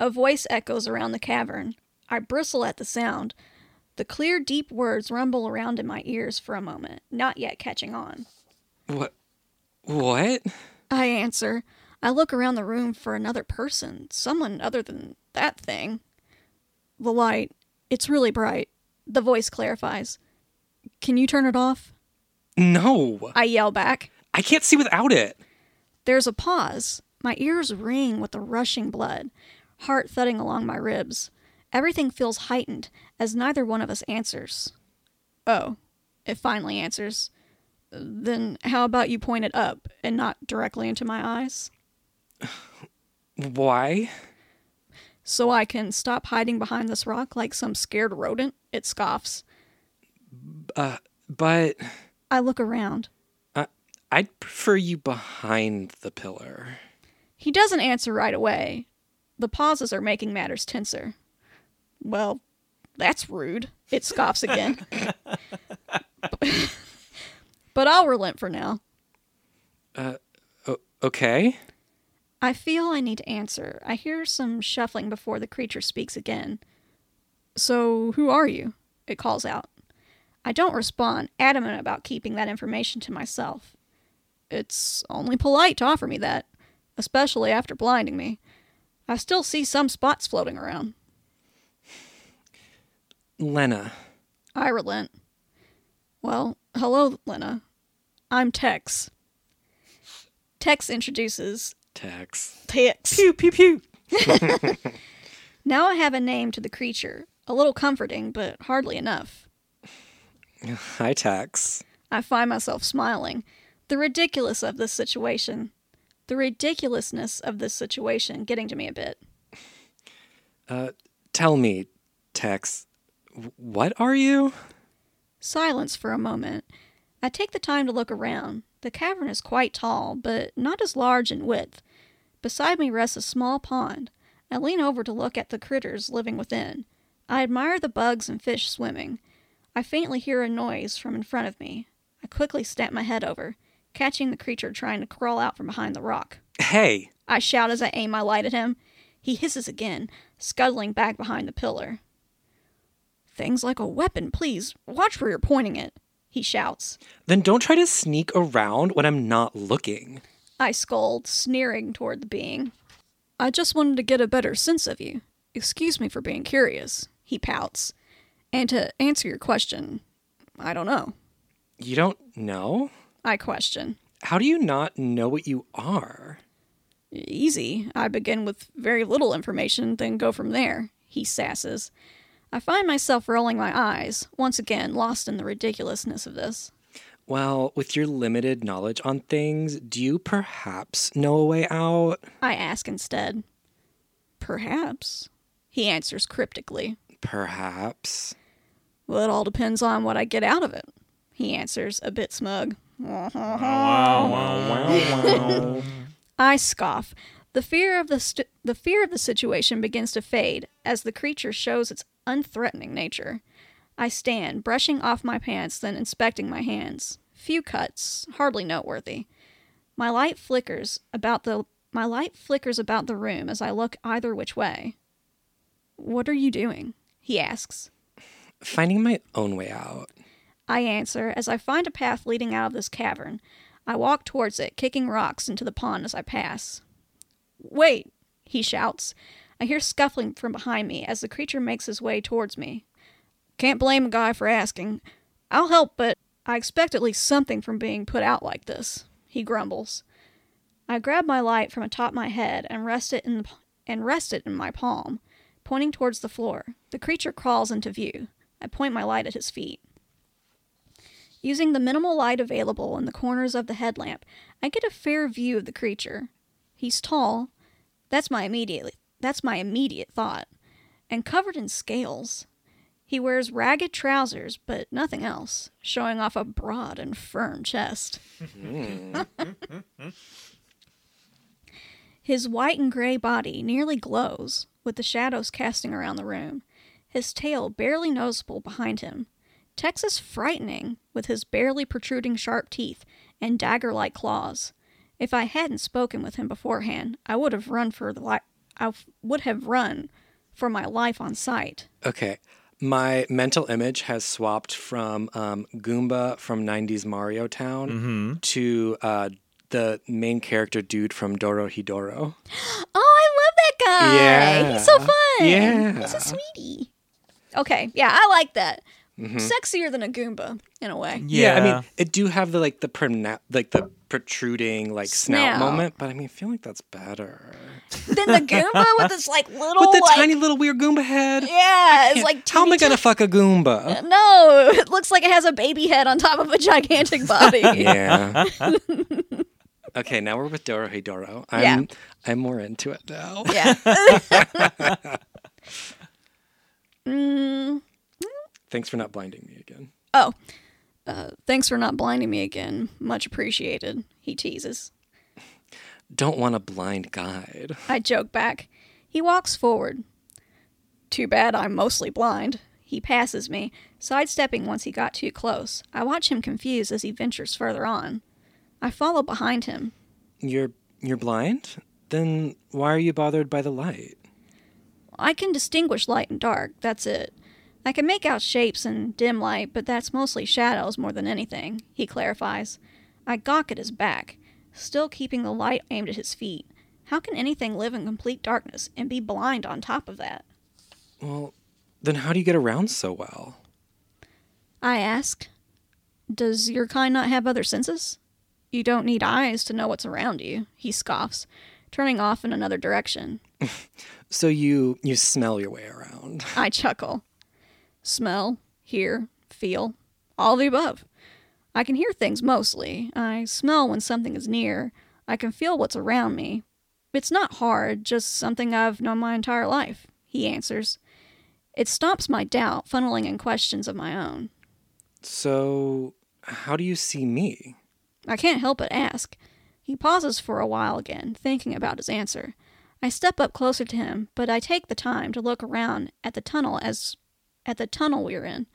A voice echoes around the cavern. I bristle at the sound. The clear, deep words rumble around in my ears for a moment, not yet catching on.
What? What?
I answer, I look around the room for another person, someone other than that thing. The light, it's really bright. The voice clarifies. Can you turn it off?
No,
I yell back.
I can't see without it.
There's a pause. My ears ring with the rushing blood, heart thudding along my ribs. Everything feels heightened as neither one of us answers. Oh, it finally answers. Then how about you point it up and not directly into my eyes?
Why?
So I can stop hiding behind this rock like some scared rodent? It scoffs.
Uh, but
I look around.
I'd prefer you behind the pillar.
He doesn't answer right away. The pauses are making matters tenser. Well, that's rude. It scoffs again. but I'll relent for now.
Uh, o- okay.
I feel I need to answer. I hear some shuffling before the creature speaks again. So, who are you? It calls out. I don't respond, adamant about keeping that information to myself. It's only polite to offer me that, especially after blinding me. I still see some spots floating around.
Lena.
I relent. Well, hello, Lena. I'm Tex. Tex introduces
Tex.
Tex.
Pew pew pew.
Now I have a name to the creature. A little comforting, but hardly enough.
Hi, Tex.
I find myself smiling. The ridiculous of this situation. The ridiculousness of this situation getting to me a bit.
Uh, tell me, Tex, what are you?
Silence for a moment. I take the time to look around. The cavern is quite tall, but not as large in width. Beside me rests a small pond. I lean over to look at the critters living within. I admire the bugs and fish swimming. I faintly hear a noise from in front of me. I quickly stamp my head over, catching the creature trying to crawl out from behind the rock.
Hey,
I shout as I aim my light at him. He hisses again, scuttling back behind the pillar. Things like a weapon, please. Watch where you're pointing it, he shouts.
then don't try to sneak around when I'm not looking.
I scold, sneering toward the being. I just wanted to get a better sense of you. Excuse me for being curious, he pouts. And to answer your question, I don't know.
You don't know?
I question.
How do you not know what you are?
Easy. I begin with very little information, then go from there, he sasses. I find myself rolling my eyes, once again lost in the ridiculousness of this.
Well, with your limited knowledge on things, do you perhaps know a way out?
I ask instead. Perhaps, he answers cryptically.
Perhaps.
Well, it all depends on what I get out of it, he answers, a bit smug. I scoff. The fear of the st- the fear of the situation begins to fade as the creature shows its unthreatening nature. I stand, brushing off my pants, then inspecting my hands. Few cuts, hardly noteworthy. My light flickers about the my light flickers about the room as I look either which way. What are you doing? he asks.
Finding my own way out.
I answer as I find a path leading out of this cavern. I walk towards it, kicking rocks into the pond as I pass. Wait, he shouts. I hear scuffling from behind me as the creature makes his way towards me. Can't blame a guy for asking. I'll help, but I expect at least something from being put out like this, he grumbles. I grab my light from atop my head and rest it in the, and rest it in my palm, pointing towards the floor. The creature crawls into view. I point my light at his feet. Using the minimal light available in the corners of the headlamp, I get a fair view of the creature. He's tall. That's my immediate that's my immediate thought. And covered in scales. He wears ragged trousers, but nothing else, showing off a broad and firm chest. Hmm. His white and gray body nearly glows, with the shadows casting around the room. His tail barely noticeable behind him. Tex is frightening, with his barely protruding sharp teeth and dagger like claws. If I hadn't spoken with him beforehand, I would have run for the li- I f- would have run for my life on sight.
Okay. My mental image has swapped from um, Goomba from 90s Mario Town to uh, the main character dude from Dorohedoro.
Oh, I love that guy.
Yeah.
He's so fun.
Yeah.
He's a sweetie. Okay, yeah, I like that.
Mm-hmm.
Sexier than a Goomba in a way.
Yeah, I mean, it do have the like the prona- like the protruding like snout,
Snout.
moment, but I mean, I feel like that's better.
than the Goomba with this like little
With the
like,
tiny little weird Goomba head.
yeah, it's like
How am I gonna fuck a Goomba?
No, it looks like it has a baby head on top of a gigantic body.
Yeah. okay, now we're with Dorohedoro. I'm
Yeah.
I'm more into it now.
Yeah. mm,
Thanks for not blinding me again.
oh, uh, thanks for not blinding me again. Much appreciated. He teases.
Don't want a blind guide.
I joke back. He walks forward. Too bad I'm mostly blind. He passes me, sidestepping once he got too close. I watch him confused as he ventures further on. I follow behind him.
You're you're blind? Then why are you bothered by the light?
I can distinguish light and dark, that's it. I can make out shapes in dim light, but that's mostly shadows more than anything, he clarifies. I gawk at his back, still keeping the light aimed at his feet. How can anything live in complete darkness and be blind on top of that?
Well, then how do you get around so well?
I ask. Does your kind not have other senses? You don't need eyes to know what's around you, he scoffs, turning off in another direction.
So you you smell your way around.
I chuckle. Smell, hear, feel, all the above. I can hear things mostly. I smell when something is near. I can feel what's around me. It's not hard, just something I've known my entire life, he answers. It stops my doubt, funneling in questions of my own.
So how do you see me?
I can't help but ask. He pauses for a while again, thinking about his answer. I step up closer to him, but I take the time to look around at the tunnel as at the tunnel we're in.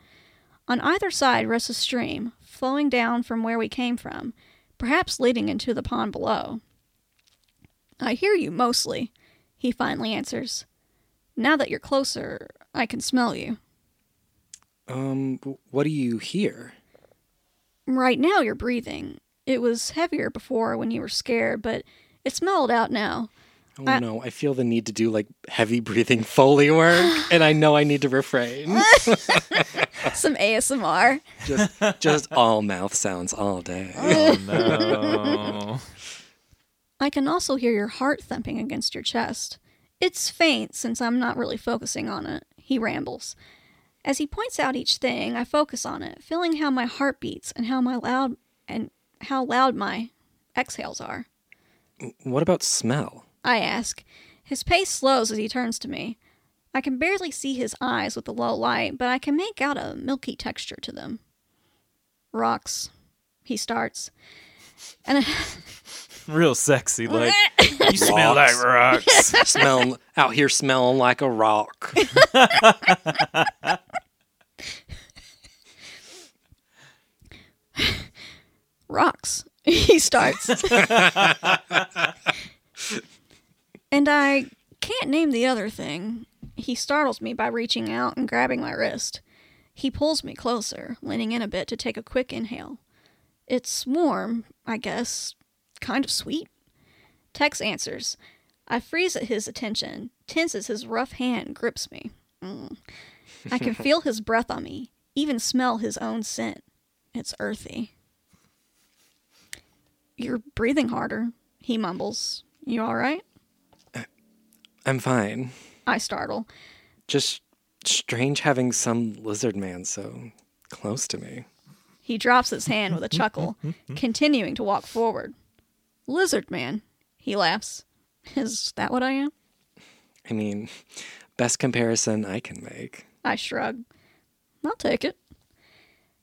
On either side rests a stream, flowing down from where we came from, perhaps leading into the pond below. I hear you mostly, he finally answers. Now that you're closer, I can smell you.
Um what do you hear?
Right now you're breathing. It was heavier before when you were scared, but it's mellowed out now.
Oh
I-
no, I feel the need to do like heavy breathing foley work and I know I need to refrain.
Some ASMR.
just just all mouth sounds all day.
Oh no.
I can also hear your heart thumping against your chest. It's faint since I'm not really focusing on it, he rambles. As he points out each thing, I focus on it, feeling how my heart beats and how my loud and how loud my exhales are.
What about smell?
I ask. His pace slows as he turns to me. I can barely see his eyes with the low light, but I can make out a milky texture to them. Rocks, he starts. And
Real sexy. Like you smell like rocks.
Smell out here smelling like a rock.
rocks, he starts. And I can't name the other thing. He startles me by reaching out and grabbing my wrist. He pulls me closer, leaning in a bit to take a quick inhale. It's warm, I guess, kind of sweet. Tex answers. I freeze at his attention, tense as his rough hand grips me. Mm. I can feel his breath on me, even smell his own scent. It's earthy. You're breathing harder, he mumbles. You all right?
I'm fine.
I startle.
Just strange having some lizard man so close to me.
He drops his hand with a chuckle, continuing to walk forward. Lizard man, he laughs. Is that what I am?
I mean, best comparison I can make.
I shrug. I'll take it.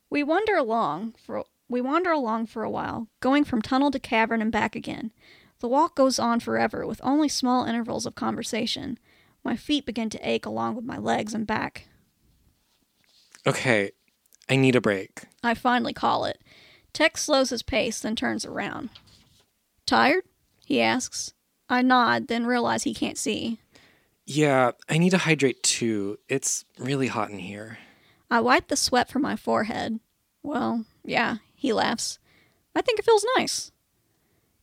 We wander along for we wander along for a while, going from tunnel to cavern and back again. The walk goes on forever with only small intervals of conversation. My feet begin to ache along with my legs and back.
Okay, I need a break.
I finally call it. Tex slows his pace, then turns around. Tired? he asks. I nod, then realize he can't see.
Yeah, I need to hydrate too. It's really hot in here.
I wipe the sweat from my forehead. Well, yeah, he laughs. I think it feels nice.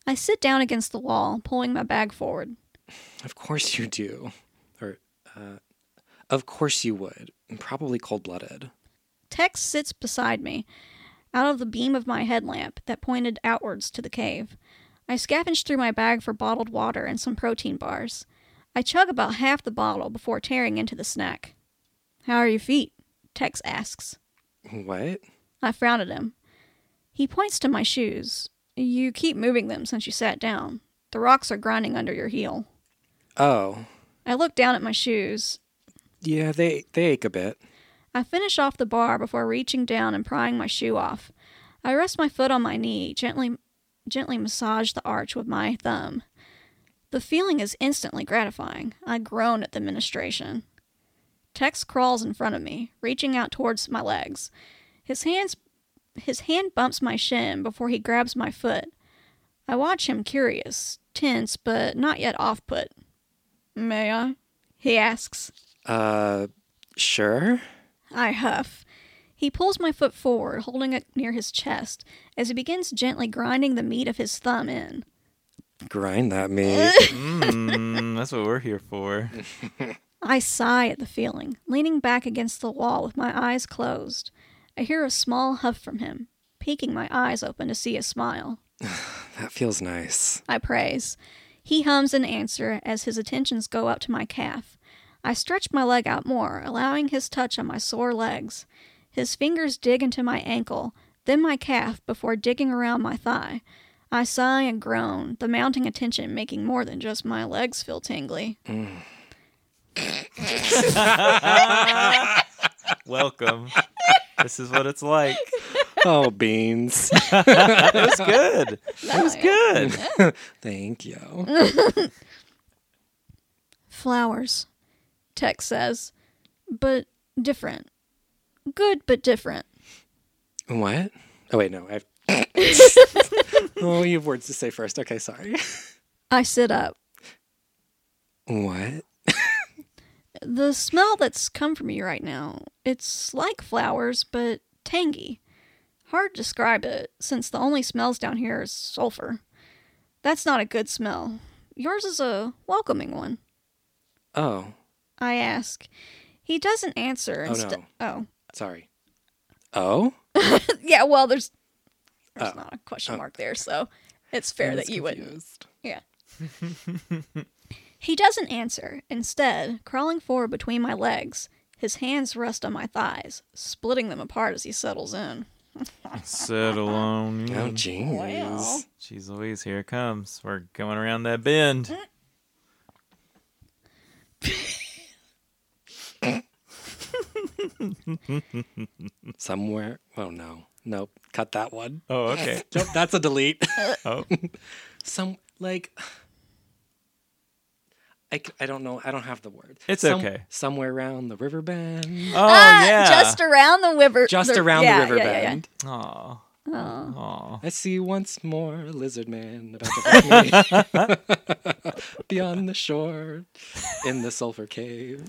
I sit down against the wall, pulling my bag forward.
Of course you do. Or, uh, of course you would. Probably cold blooded.
Tex sits beside me, out of the beam of my headlamp that pointed outwards to the cave. I scavenge through my bag for bottled water and some protein bars. I chug about half the bottle before tearing into the snack. How are your feet? Tex asks.
What?
I frown at him. He points to my shoes. You keep moving them since you sat down. The rocks are grinding under your heel.
Oh.
I look down at my shoes.
Yeah, they, they ache a bit.
I finish off the bar before reaching down and prying my shoe off. I rest my foot on my knee, gently gently massage the arch with my thumb. The feeling is instantly gratifying. I groan at the ministration. Tex crawls in front of me, reaching out towards my legs. His hands his hand bumps my shin before he grabs my foot. I watch him curious, tense, but not yet off put. May I? He asks.
Uh, sure.
I huff. He pulls my foot forward, holding it near his chest, as he begins gently grinding the meat of his thumb in.
Grind that meat.
Mm, that's what we're here for.
I sigh at the feeling, leaning back against the wall with my eyes closed. I hear a small huff from him, peeking my eyes open to see a smile.
that feels nice.
I praise. He hums in answer as his attentions go up to my calf. I stretch my leg out more, allowing his touch on my sore legs. His fingers dig into my ankle, then my calf before digging around my thigh. I sigh and groan, the mounting attention making more than just my legs feel tingly. Mm.
Welcome. this is what it's like.
Oh, beans.
It was good. It was good.
Thank you.
Flowers, Tex says, but different. Good, but different.
What? Oh, wait, no. I've. oh, you have words to say first. Okay, sorry.
I sit up.
What?
The smell that's come from you right now, it's like flowers, but tangy. Hard to describe it, since the only smells down here is sulfur. That's not a good smell. Yours is a welcoming one.
Oh,
I ask. He doesn't answer.
Oh,
insta- oh.
sorry. Oh?
Yeah, well, there's there's
Oh.
not a question
Oh.
mark there, so it's fair that
was
you wouldn't. Yeah. he doesn't answer. Instead, crawling forward between my legs, his hands rest on my thighs, splitting them apart as he settles in.
Settle on.
Oh,
in.
jeez.
Wow.
Jeez Louise, here it comes. We're going around that bend. Mm.
Somewhere. Oh, no. Nope. Cut that one.
Oh, okay.
Nope, that's a delete.
Oh,
Some, like. I, c- I don't know. I don't have the word.
It's
Some-
okay.
Somewhere around the river bend.
oh
Ah,
yeah.
Just around the river.
Just
the-
around
yeah,
the river
yeah, yeah, yeah.
bend.
Aw.
Oh.
Aw.
I see once more a lizard man about to bite me beyond the shore in the sulfur cave.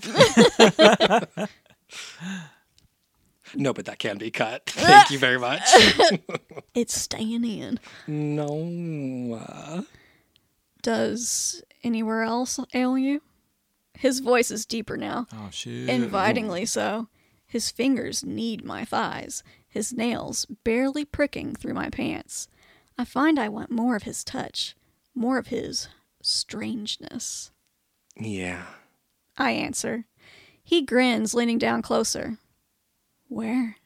no, but that can be cut. Thank you very much.
It's staying in.
no. uh,
Does anywhere else ail you? His voice is deeper now,
Oh shit.
invitingly so. His fingers knead my thighs, his nails barely pricking through my pants. I find I want more of his touch, more of his strangeness.
yeah.
I answer. He grins, leaning down closer. Where?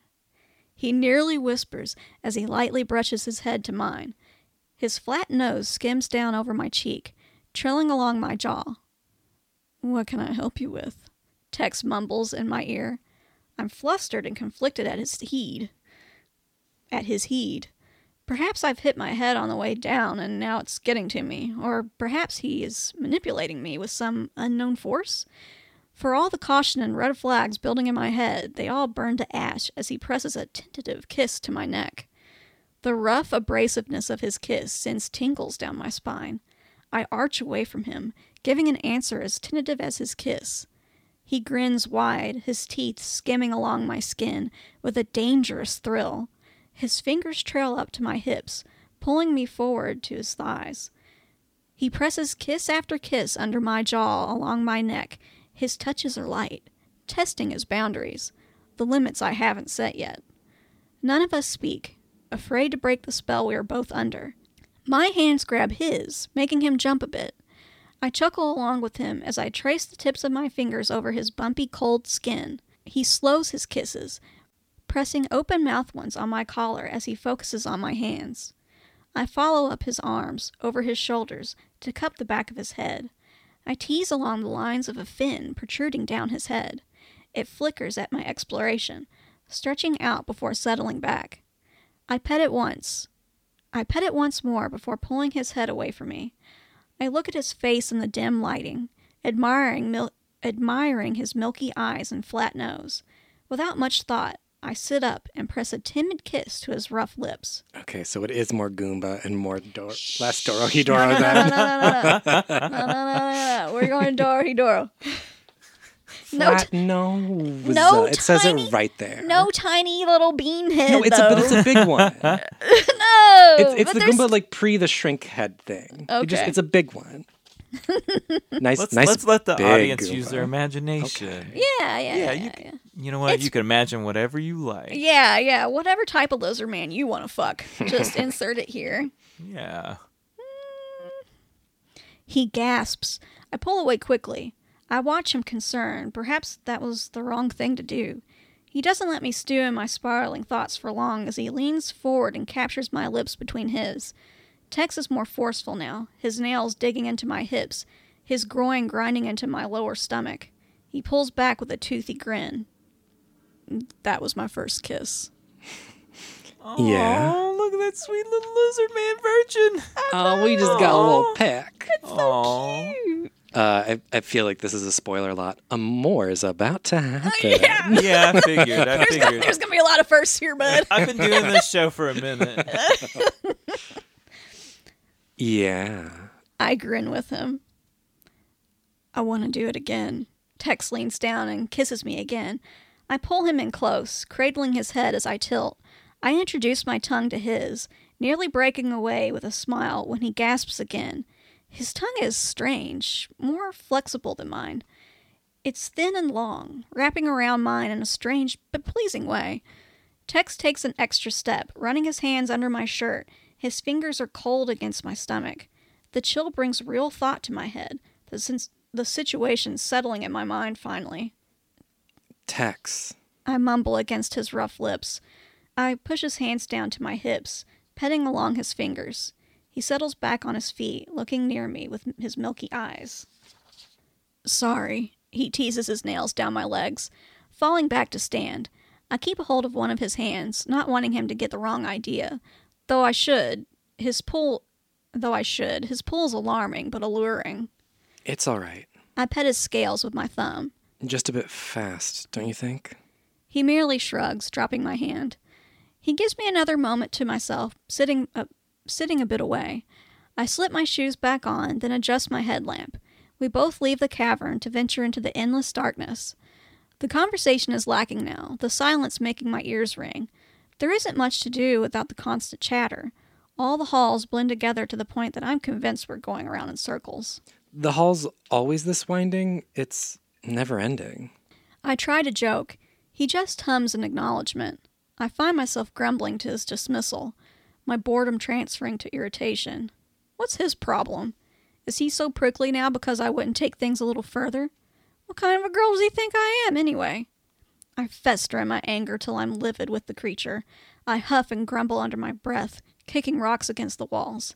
He nearly whispers as he lightly brushes his head to mine. His flat nose skims down over my cheek, trailing along my jaw. What can I help you with? Tex mumbles in my ear. I'm flustered and conflicted at his heed. At his heed. Perhaps I've hit my head on the way down and now it's getting to me, or perhaps he is manipulating me with some unknown force. For all the caution and red flags building in my head, they all burn to ash as he presses a tentative kiss to my neck. The rough abrasiveness of his kiss sends tingles down my spine. I arch away from him, giving an answer as tentative as his kiss. He grins wide, his teeth skimming along my skin with a dangerous thrill. His fingers trail up to my hips, pulling me forward to his thighs. He presses kiss after kiss under my jaw along my neck. His touches are light, testing his boundaries, the limits I haven't set yet. None of us speak, afraid to break the spell we are both under. My hands grab his, making him jump a bit. I chuckle along with him as I trace the tips of my fingers over his bumpy, cold skin. He slows his kisses, pressing open mouthed ones on my collar as he focuses on my hands. I follow up his arms, over his shoulders, to cup the back of his head. I tease along the lines of a fin protruding down his head. It flickers at my exploration, stretching out before settling back. I pet it once. I pet it once more before pulling his head away from me. I look at his face in the dim lighting, admiring mil- admiring his milky eyes and flat nose. Without much thought, I sit up and press a timid kiss to his rough lips.
Okay, so it is more Goomba and more Dor- less Dorohedoro
No, no, no,
then.
no, no, no, no, no, no, no, no. We're going Doro Doro. No,
Flat nose.
no
it says it right there.
no tiny little bean head.
No, it's a, but it's a big one.
no.
It's, it's
but
the
there's-
Goomba like pre the shrink head thing. You just,
Okay.
it's a big one. nice,
Let's
nice.
let's let the
big
audience use their imagination.
Yeah, yeah,
Yeah,
yeah,
you
yeah,
c- You know what?
It's-
you can imagine whatever you like.
Yeah, yeah. Whatever type of lizard man you want to fuck, just insert it here.
Yeah. Mm.
He gasps. I pull away quickly. I watch him concerned. Perhaps that was the wrong thing to do. He doesn't let me stew in my spiraling thoughts for long as he leans forward and captures my lips between his. Tex is more forceful now, his nails digging into my hips, his groin grinding into my lower stomach. He pulls back with a toothy grin. That was my first kiss.
Yeah.
Oh, look at that sweet little lizard man virgin.
Oh, we just got a little peck.
Oh.
Uh, I, I feel like this is a spoiler lot. A more is about to happen.
Yeah.
Yeah, I figured. I
There's,
figured.
there's gonna be a lot of firsts here, bud.
I've been doing this show for a minute.
Yeah.
I grin with him. I want to do it again. Tex leans down and kisses me again. I pull him in close, cradling his head as I tilt. I introduce my tongue to his, nearly breaking away with a smile when he gasps again. His tongue is strange, more flexible than mine. It's thin and long, wrapping around mine in a strange but pleasing way. Tex takes an extra step, running his hands under my shirt. His fingers are cold against my stomach. The chill brings real thought to my head. The, since the situation settling in my mind finally.
Tex.
I mumble against his rough lips. I push his hands down to my hips, petting along his fingers. He settles back on his feet, looking near me with his milky eyes. Sorry, he teases his nails down my legs, falling back to stand. I keep a hold of one of his hands, not wanting him to get the wrong idea. Though I should, his pull though I should, his pull is alarming but alluring.
It's all right.
I pet his scales with my thumb.
Just a bit fast, don't you think?
He merely shrugs, dropping my hand. He gives me another moment to myself, sitting uh, sitting a bit away. I slip my shoes back on, then adjust my headlamp. We both leave the cavern to venture into the endless darkness. The conversation is lacking now, the silence making my ears ring. There isn't much to do without the constant chatter. All the halls blend together to the point that I'm convinced we're going around in circles.
The hall's always this winding. It's never ending.
I try to joke. He just hums an acknowledgement. I find myself grumbling to his dismissal, my boredom transferring to irritation. What's his problem? Is he so prickly now because I wouldn't take things a little further? What kind of a girl does he think I am, anyway? I fester in my anger till I'm livid with the creature. I huff and grumble under my breath, kicking rocks against the walls.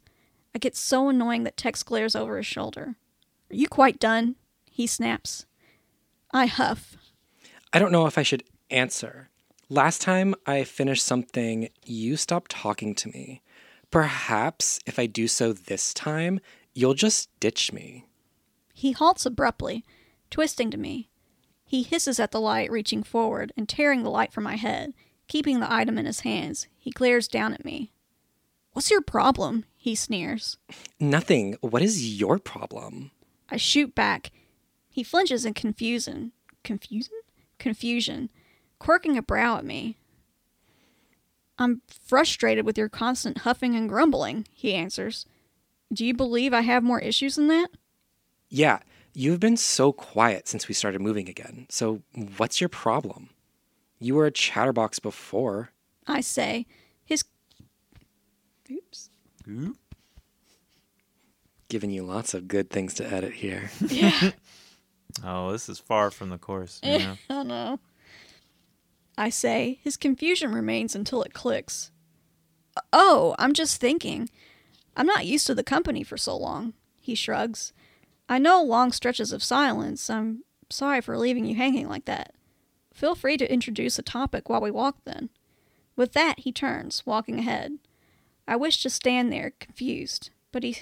I get so annoying that Tex glares over his shoulder. Are you quite done? He snaps. I huff.
I don't know if I should answer. Last time I finished something, you stopped talking to me. Perhaps if I do so this time, you'll just ditch me.
He halts abruptly, twisting to me. He hisses at the light, reaching forward and tearing the light from my head. Keeping the item in his hands, he glares down at me. What's your problem? He sneers.
Nothing. What is your problem?
I shoot back. He flinches in confusion. Confusion? Confusion, quirking a brow at me. I'm frustrated with your constant huffing and grumbling, he answers. Do you believe I have more issues than that?
Yeah, you've been so quiet since we started moving again. So, what's your problem? You were a chatterbox before.
I say. His. Oops.
Ooh.
Giving you lots of good things to edit here.
Yeah.
Oh, this is far from the course. You know?
oh no. I say, his confusion remains until it clicks. Oh, I'm just thinking. I'm not used to the company for so long. He shrugs. I know long stretches of silence. I'm sorry for leaving you hanging like that. Feel free to introduce a topic while we walk then. With that, he turns, walking ahead. I wish to stand there confused, but he.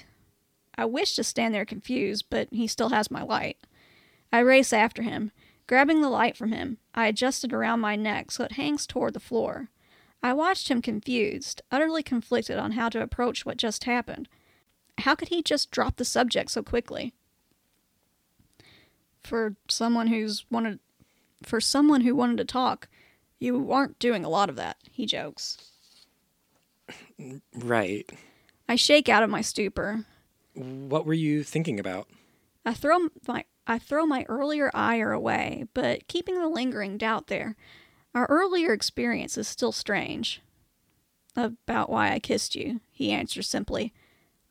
I wish to stand there confused, but he still has my light. I race after him. Grabbing the light from him, I adjust it around my neck so it hangs toward the floor. I watched him confused, utterly conflicted on how to approach what just happened. How could he just drop the subject so quickly? For someone who's wanted for someone who wanted to talk, you aren't doing a lot of that, he jokes.
right.
I shake out of my stupor.
What were you thinking about?
I throw my I throw my earlier ire away, but keeping the lingering doubt there. Our earlier experience is still strange. About why I kissed you, he answers simply.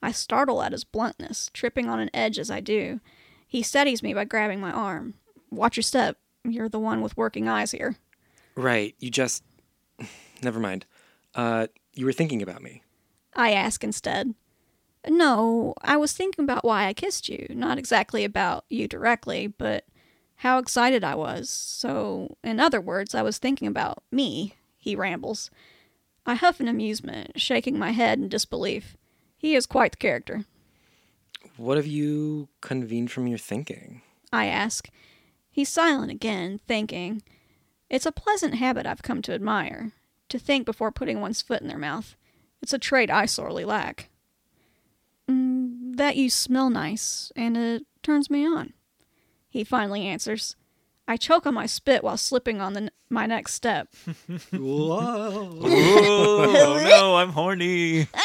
I startle at his bluntness, tripping on an edge as I do. He steadies me by grabbing my arm. Watch your step. You're the one with working eyes here.
Right. You just. Never mind. Uh, you were thinking about me.
I ask instead. No, I was thinking about why I kissed you. Not exactly about you directly, but how excited I was. So, in other words, I was thinking about me, he rambles. I huff in amusement, shaking my head in disbelief. He is quite the character.
What have you convened from your thinking?
I ask. He's silent again, thinking. It's a pleasant habit I've come to admire, to think before putting one's foot in their mouth. It's a trait I sorely lack. That you smell nice, and it turns me on. He finally answers. I choke on my spit while slipping on the, n- my next step.
Whoa.
oh no, I'm horny.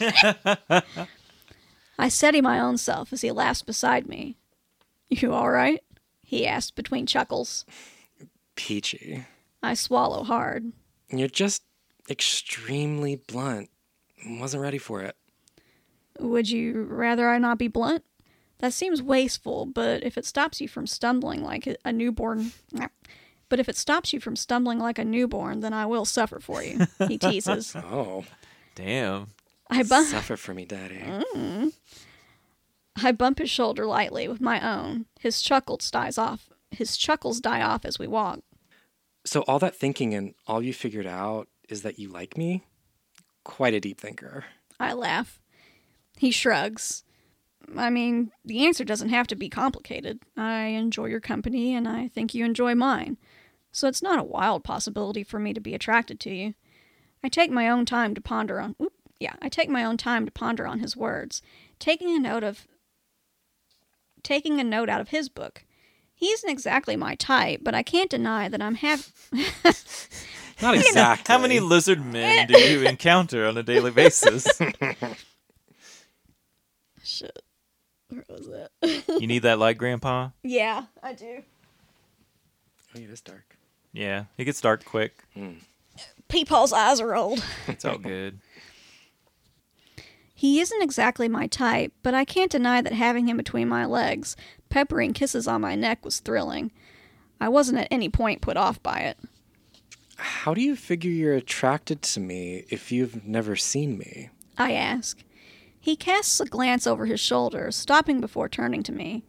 I steady my own self as he laughs beside me. You all right? He asks between chuckles.
Peachy.
I swallow hard.
You're just extremely blunt. Wasn't ready for it.
Would you rather I not be blunt? That seems wasteful, but if it stops you from stumbling like a- a newborn. But if it stops you from stumbling like a newborn, then I will suffer for you, he teases.
Oh.
Damn.
I bump,
Suffer for me, Daddy. Mm.
I bump his shoulder lightly with my own. His chuckles dies off. His chuckles die off as we walk.
So, all that thinking and all you figured out is that you like me? Quite a deep thinker.
I laugh. He shrugs. I mean, the answer doesn't have to be complicated. I enjoy your company, and I think you enjoy mine. So it's not a wild possibility for me to be attracted to you. I take my own time to ponder on. Oop, yeah, I take my own time to ponder on his words, taking a note of. Taking a note out of his book. He isn't exactly my type, but I can't deny that I'm have.
Not exactly.
How many lizard men do you encounter on a daily basis?
Shit. Where was that?
you need that light, Grandpa?
yeah, I do.
Oh, yeah, it's dark.
Yeah, it gets dark quick. Hmm.
Peepaw's eyes are old.
It's all good.
He isn't exactly my type, but I can't deny that having him between my legs, peppering kisses on my neck, was thrilling. I wasn't at any point put off by it.
How do you figure you're attracted to me if you've never seen me?
I ask. He casts a glance over his shoulder, stopping before turning to me.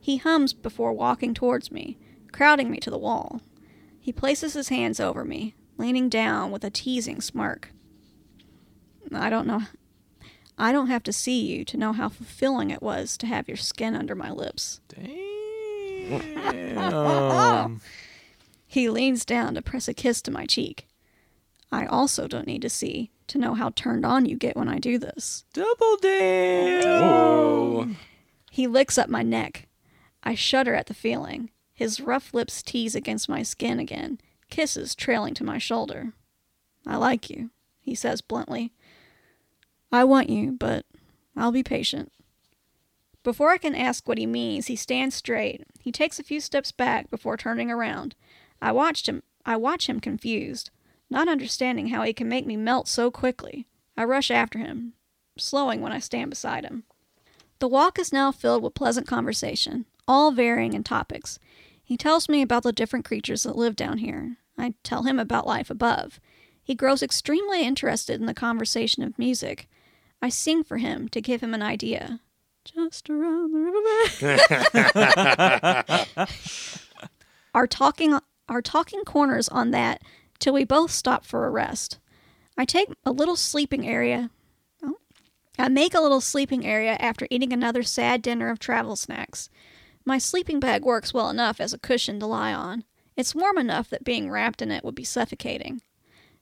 He hums before walking towards me, crowding me to the wall. He places his hands over me, leaning down with a teasing smirk. I don't know. I don't have to see you to know how fulfilling it was to have your skin under my lips.
Damn.
He leans down to press a kiss to my cheek. I also don't need to see to know how turned on you get when I do this.
Double down.
Oh.
He licks up my neck. I shudder at the feeling. His rough lips tease against my skin again, kisses trailing to my shoulder. I like you, he says bluntly. I want you, but I'll be patient. Before I can ask what he means, he stands straight. He takes a few steps back before turning around. I watched him I watch him confused, not understanding how he can make me melt so quickly. I rush after him, slowing when I stand beside him. The walk is now filled with pleasant conversation, all varying in topics. He tells me about the different creatures that live down here. I tell him about life above. He grows extremely interested in the conversation of music. I sing for him to give him an idea. Just around the river. our talking our talking corners on that till we both stop for a rest. I take a little sleeping area. Oh, I make a little sleeping area after eating another sad dinner of travel snacks. My sleeping bag works well enough as a cushion to lie on. It's warm enough that being wrapped in it would be suffocating.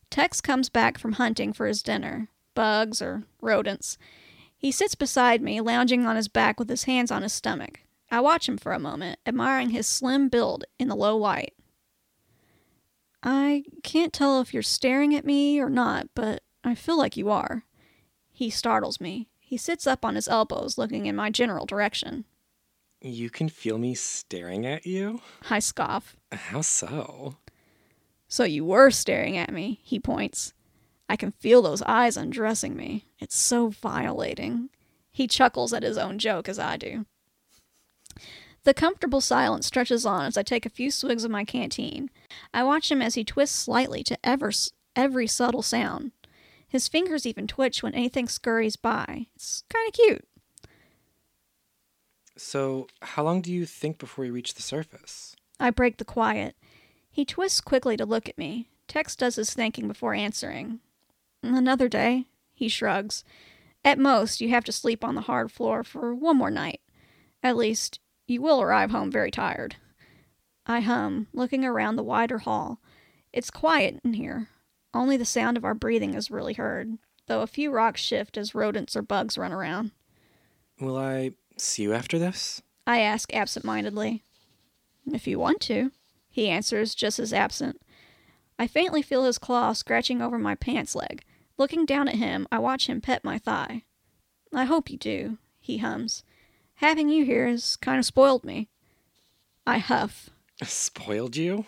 Tex comes back from hunting for his dinner bugs or rodents. He sits beside me, lounging on his back with his hands on his stomach. I watch him for a moment, admiring his slim build in the low light. I can't tell if you're staring at me or not, but I feel like you are. He startles me. He sits up on his elbows, looking in my general direction.
You can feel me staring at you?
I scoff.
How so?
So you were staring at me, he points. I can feel those eyes undressing me. It's so violating. He chuckles at his own joke as I do. The comfortable silence stretches on as I take a few swigs of my canteen. I watch him as he twists slightly to ever, every subtle sound. His fingers even twitch when anything scurries by. It's kind of cute.
So, how long do you think before we reach the surface?
I break the quiet. He twists quickly to look at me. Tex does his thinking before answering. Another day, he shrugs. At most, you have to sleep on the hard floor for one more night. At least, you will arrive home very tired. I hum, looking around the wider hall. It's quiet in here. Only the sound of our breathing is really heard, though a few rocks shift as rodents or bugs run around.
Will I see you after this?
I ask absent mindedly. If you want to, he answers, just as absent. I faintly feel his claw scratching over my pants leg. Looking down at him, I watch him pet my thigh. I hope you do, he hums. Having you here has kind of spoiled me. I huff.
Spoiled you?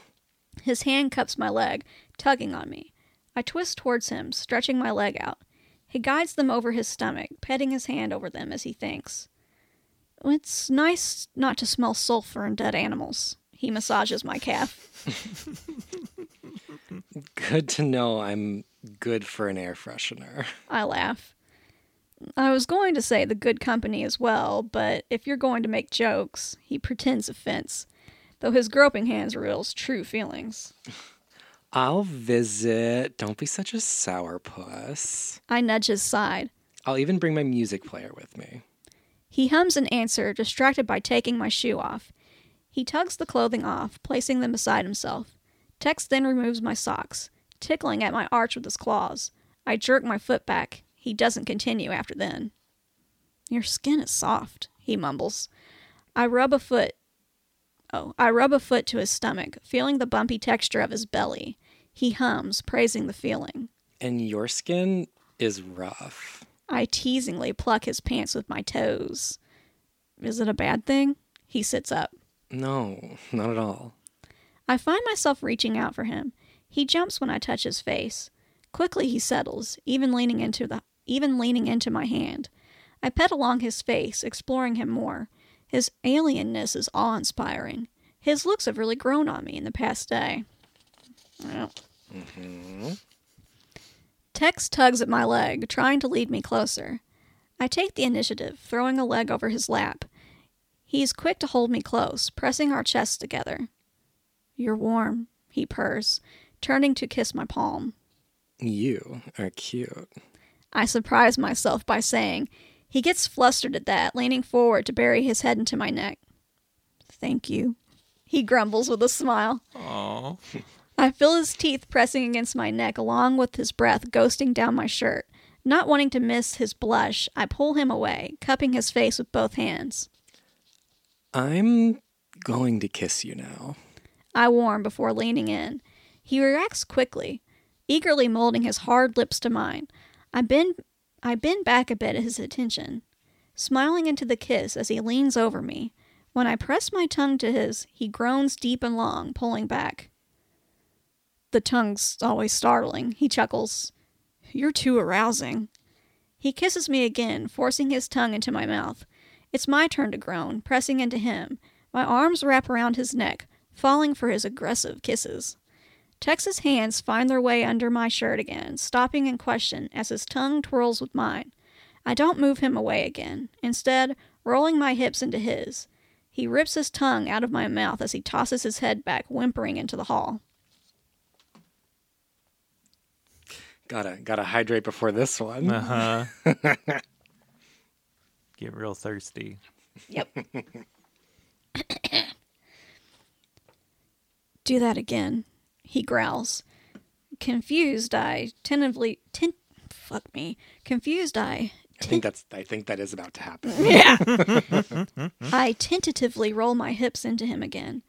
His hand cups my leg, tugging on me. I twist towards him, stretching my leg out. He guides them over his stomach, petting his hand over them as he thinks. It's nice not to smell sulfur and dead animals. He massages my calf.
Good to know I'm good for an air freshener.
I laugh. I was going to say the good company as well, but if you're going to make jokes, he pretends offense, though his groping hands reveals true feelings.
I'll visit. Don't be such a sourpuss.
I nudge his side.
I'll even bring my music player with me.
He hums an answer, distracted by taking my shoe off. He tugs the clothing off, placing them beside himself. Tex then removes my socks, tickling at my arch with his claws. I jerk my foot back. He doesn't continue after then. Your skin is soft, he mumbles. I rub a foot. Oh, I rub a foot to his stomach, feeling the bumpy texture of his belly. He hums, praising the feeling.
And your skin is rough.
I teasingly pluck his pants with my toes. Is it a bad thing? He sits up.
No, not at all.
I find myself reaching out for him. He jumps when I touch his face. Quickly he settles, even leaning into the even leaning into my hand. I pet along his face, exploring him more. His alienness is awe-inspiring. His looks have really grown on me in the past day.
Mm-hmm.
Tex tugs at my leg, trying to lead me closer. I take the initiative, throwing a leg over his lap. He is quick to hold me close, pressing our chests together. You're warm, he purrs, turning to kiss my palm.
You are cute.
I surprise myself by saying. He gets flustered at that, leaning forward to bury his head into my neck. Thank you, he grumbles with a smile.
Aww.
I feel his teeth pressing against my neck, along with his breath ghosting down my shirt. Not wanting to miss his blush, I pull him away, cupping his face with both hands.
I'm going to kiss you now.
I warn before leaning in. He reacts quickly. eagerly molding his hard lips to mine. I bend, I bend back a bit at his attention, smiling into the kiss as he leans over me. When I press my tongue to his, he groans deep and long, pulling back. The tongue's always startling. He chuckles. You're too arousing. He kisses me again, forcing his tongue into my mouth. It's my turn to groan, pressing into him. My arms wrap around his neck, falling for his aggressive kisses. Tex's hands find their way under my shirt again, stopping in question as his tongue twirls with mine. I don't move him away again, instead, rolling my hips into his. He rips his tongue out of my mouth as he tosses his head back, whimpering into the hall.
Gotta gotta hydrate before this one.
Uh huh. Get real thirsty.
Yep. Do that again, he growls. Confused, I tentatively. Ten- fuck me. Confused, I.
I think that's I think that is about to happen.
Yeah. I tentatively roll my hips into him again.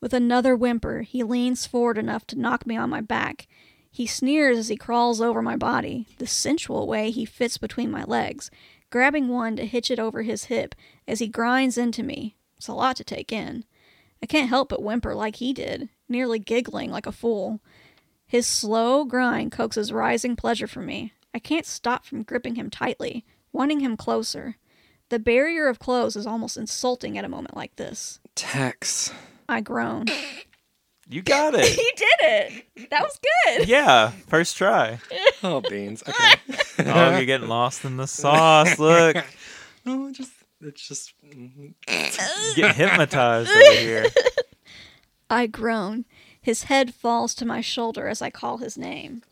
With another whimper, he leans forward enough to knock me on my back. He sneers as he crawls over my body, the sensual way he fits between my legs, grabbing one to hitch it over his hip as he grinds into me. It's a lot to take in. I can't help but whimper like he did, nearly giggling like a fool. His slow grind coaxes rising pleasure from me. I can't stop from gripping him tightly, wanting him closer. The barrier of clothes is almost insulting at a moment like this.
Tex.
I groan.
You got it.
he did it! That was good!
yeah, first try.
Oh beans. Okay.
Oh, you're getting lost in the sauce. Look,
no, just it's just mhm.
get hypnotized over here.
I groan. His head falls to my shoulder as I call his name.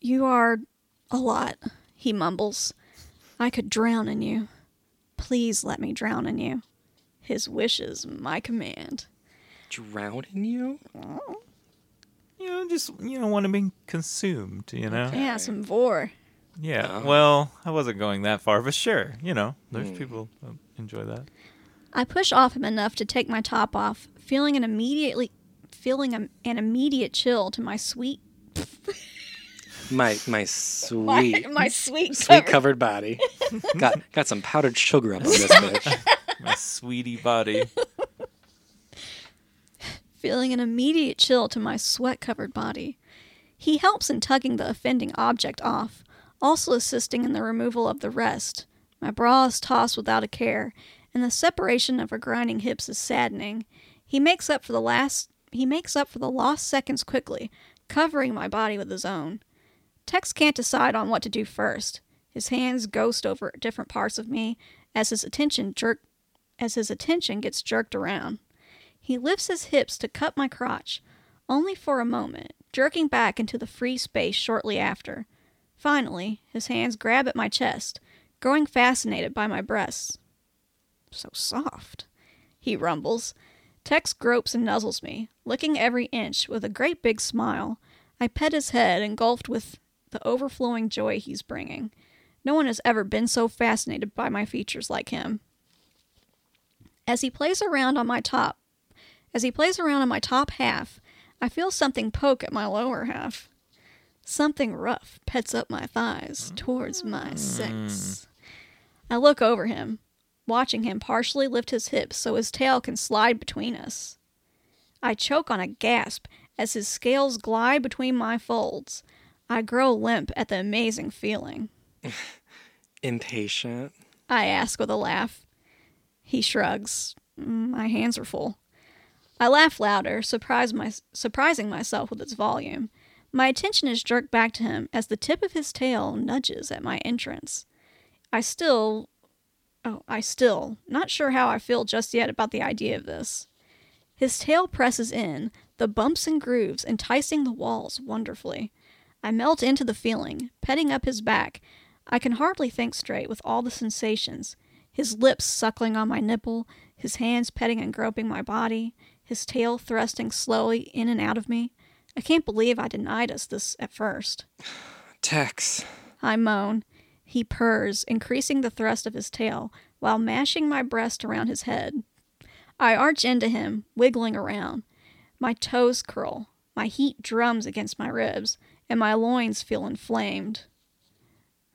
You are a lot, he mumbles. I could drown in you. Please let me drown in you. His wishes, my command.
drown in you. Mm.
You know, just you know, want to be consumed. You know.
Yeah, some vor.
Yeah.
Oh.
Well, I wasn't going that far, but sure. You know, there's hmm. people who enjoy that.
I push off him enough to take my top off, feeling an immediately feeling a, an immediate chill to my sweet
My my sweet
my, my sweet
sweet
cover-
covered body. got got some powdered sugar up on this bitch.
My sweetie body.
feeling an immediate chill to my sweat covered body. He helps in tugging the offending object off, also assisting in the removal of the rest. My bra is tossed without a care, and the separation of her grinding hips is saddening. He makes up for the last he makes up for the lost seconds quickly, covering my body with his own. Tex can't decide on what to do first. His hands ghost over different parts of me as his attention jerk as his attention gets jerked around. He lifts his hips to cut my crotch, only for a moment, jerking back into the free space shortly after. Finally, his hands grab at my chest, growing fascinated by my breasts. So soft, he rumbles. Tex gropes and nuzzles me, licking every inch with a great big smile. I pet his head, engulfed with the overflowing joy he's bringing. No one has ever been so fascinated by my features like him. As he plays around on my top, as he plays around on my top half, I feel something poke at my lower half. Something rough pets up my thighs towards my sex. I look over him, watching him partially lift his hips so his tail can slide between us. I choke on a gasp as his scales glide between my folds. I grow limp at the amazing feeling.
Impatient.
I ask with a laugh. He shrugs. "Mm, My hands are full. I laugh louder, surprise my, surprising myself with its volume. My attention is jerked back to him as the tip of his tail nudges at my entrance. I still. Oh, I still. Not sure how I feel just yet about the idea of this. His tail presses in, the bumps and grooves enticing the walls wonderfully. I melt into the feeling, petting up his back. I can hardly think straight with all the sensations his lips suckling on my nipple, his hands petting and groping my body, his tail thrusting slowly in and out of me. I can't believe I denied us this at first.
Tex.
I moan. He purrs, increasing the thrust of his tail while mashing my breast around his head. I arch into him, wiggling around. My toes curl. My heat drums against my ribs, and my loins feel inflamed.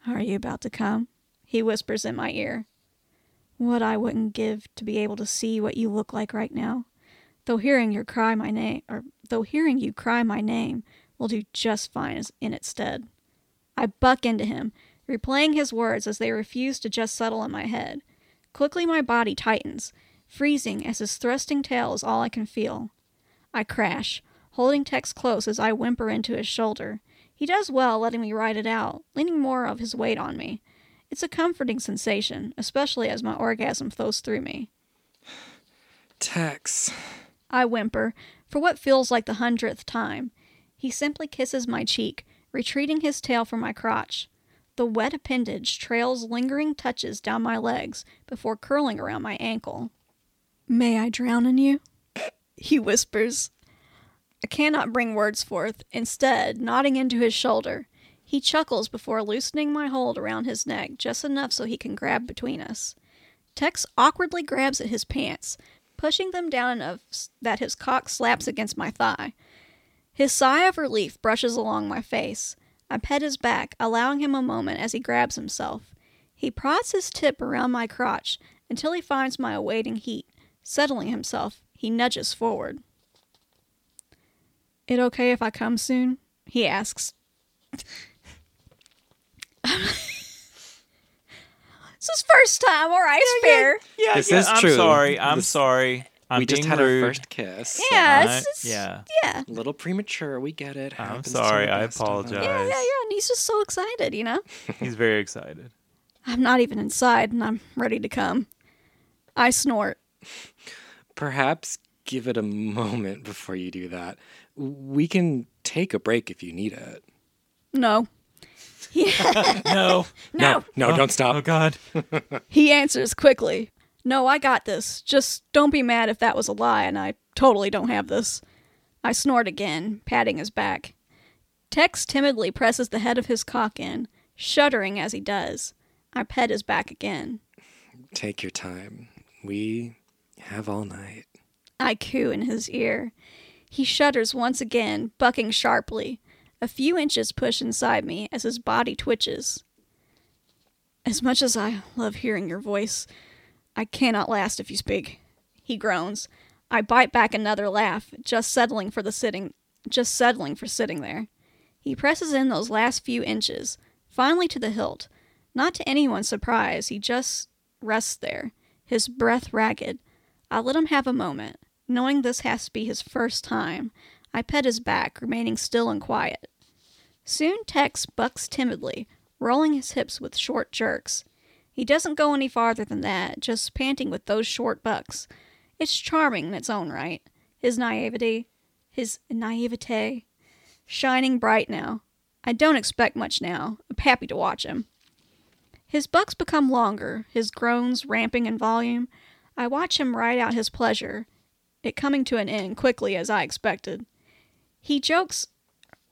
Are you about to come? He whispers in my ear. What I wouldn't give to be able to see what you look like right now. Though hearing your cry my name or though hearing you cry my name will do just fine in its stead. I buck into him, replaying his words as they refuse to just settle in my head. Quickly my body tightens, freezing as his thrusting tail is all I can feel. I crash, holding Tex close as I whimper into his shoulder. He does well letting me ride it out, leaning more of his weight on me. It's a comforting sensation, especially as my orgasm flows through me.
Tex.
I whimper, for what feels like the hundredth time. He simply kisses my cheek, retreating his tail from my crotch. The wet appendage trails lingering touches down my legs before curling around my ankle. May I drown in you? He whispers. I cannot bring words forth, instead, nodding into his shoulder. He chuckles before loosening my hold around his neck just enough so he can grab between us. Tex awkwardly grabs at his pants, pushing them down enough that his cock slaps against my thigh. His sigh of relief brushes along my face. I pet his back, allowing him a moment as he grabs himself. He prods his tip around my crotch until he finds my awaiting heat. Settling himself, he nudges forward. It okay if I come soon? He asks. this is first time, all right, it's fair.
Yeah,
This
yeah,
is
I'm
true.
sorry. I'm
This-
sorry. I'm
we just had
rude.
our first kiss.
Yeah,
I-
it's, it's,
yeah.
yeah.
A little premature. We get it.
I'm
Happens
sorry, I
best of us.
apologize.
Yeah, yeah, yeah. And he's just so excited, you know?
He's very excited.
I'm not even inside and I'm ready to come. I snort.
Perhaps give it a moment before you do that. We can take a break if you need it.
No. He,
No.
no.
no, don't stop.
Oh God.
He answers quickly. No, I got this. Just don't be mad if that was a lie and I totally don't have this. I snort again, patting his back. Tex timidly presses the head of his cock in, shuddering as he does. I pet his back again.
Take your time. We have all night.
I coo in his ear. He shudders once again, bucking sharply. A few inches push inside me as his body twitches. As much as I love hearing your voice, I cannot last if you speak. He groans. I bite back another laugh, just settling for the sitting just settling for sitting there. He presses in those last few inches, finally to the hilt. Not to anyone's surprise, he just rests there, his breath ragged. I let him have a moment, knowing this has to be his first time. I pet his back, remaining still and quiet. Soon Tex bucks timidly, rolling his hips with short jerks. He doesn't go any farther than that, just panting with those short bucks. It's charming in its own right. His naivety, his naivete, shining bright now. I don't expect much now. I'm happy to watch him. His bucks become longer, his groans ramping in volume. I watch him ride out his pleasure, it coming to an end quickly as I expected. He jokes.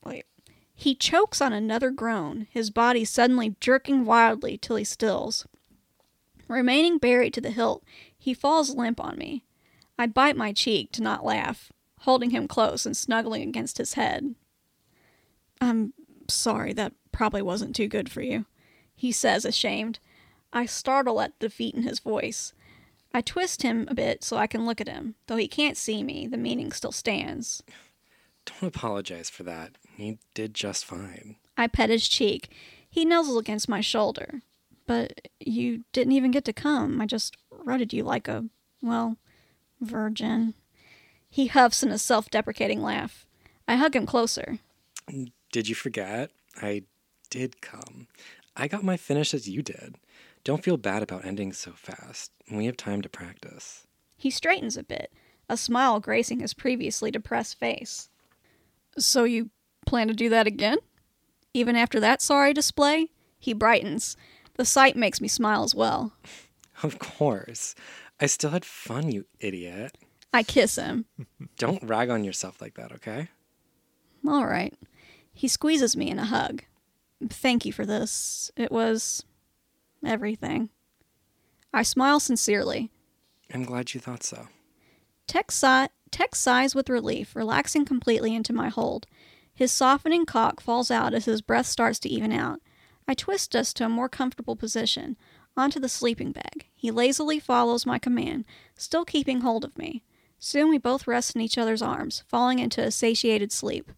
Wait. He chokes on another groan, his body suddenly jerking wildly till he stills. Remaining buried to the hilt, he falls limp on me. I bite my cheek to not laugh, holding him close and snuggling against his head. I'm sorry, that probably wasn't too good for you, he says, ashamed. I startle at the defeat in his voice. I twist him a bit so I can look at him. Though he can't see me, the meaning still stands.
Don't apologize for that. He did just fine.
I pet his cheek. He nuzzles against my shoulder. But you didn't even get to come. I just rutted you like a, well, virgin. He huffs in a self deprecating laugh. I hug him closer.
Did you forget? I did come. I got my finish as you did. Don't feel bad about ending so fast. We have time to practice.
He straightens a bit, a smile gracing his previously depressed face. So you plan to do that again? Even after that sorry display? He brightens. The sight makes me smile as well.
Of course. I still had fun, you idiot.
I kiss him.
Don't rag on yourself like that, okay?
All right. He squeezes me in a hug. Thank you for this. It was everything. I smile sincerely.
I'm glad you thought so.
Tex, si- Tex sighs with relief, relaxing completely into my hold. His softening cock falls out as his breath starts to even out. I twist us to a more comfortable position, onto the sleeping bag. He lazily follows my command, still keeping hold of me. Soon we both rest in each other's arms, falling into a satiated sleep.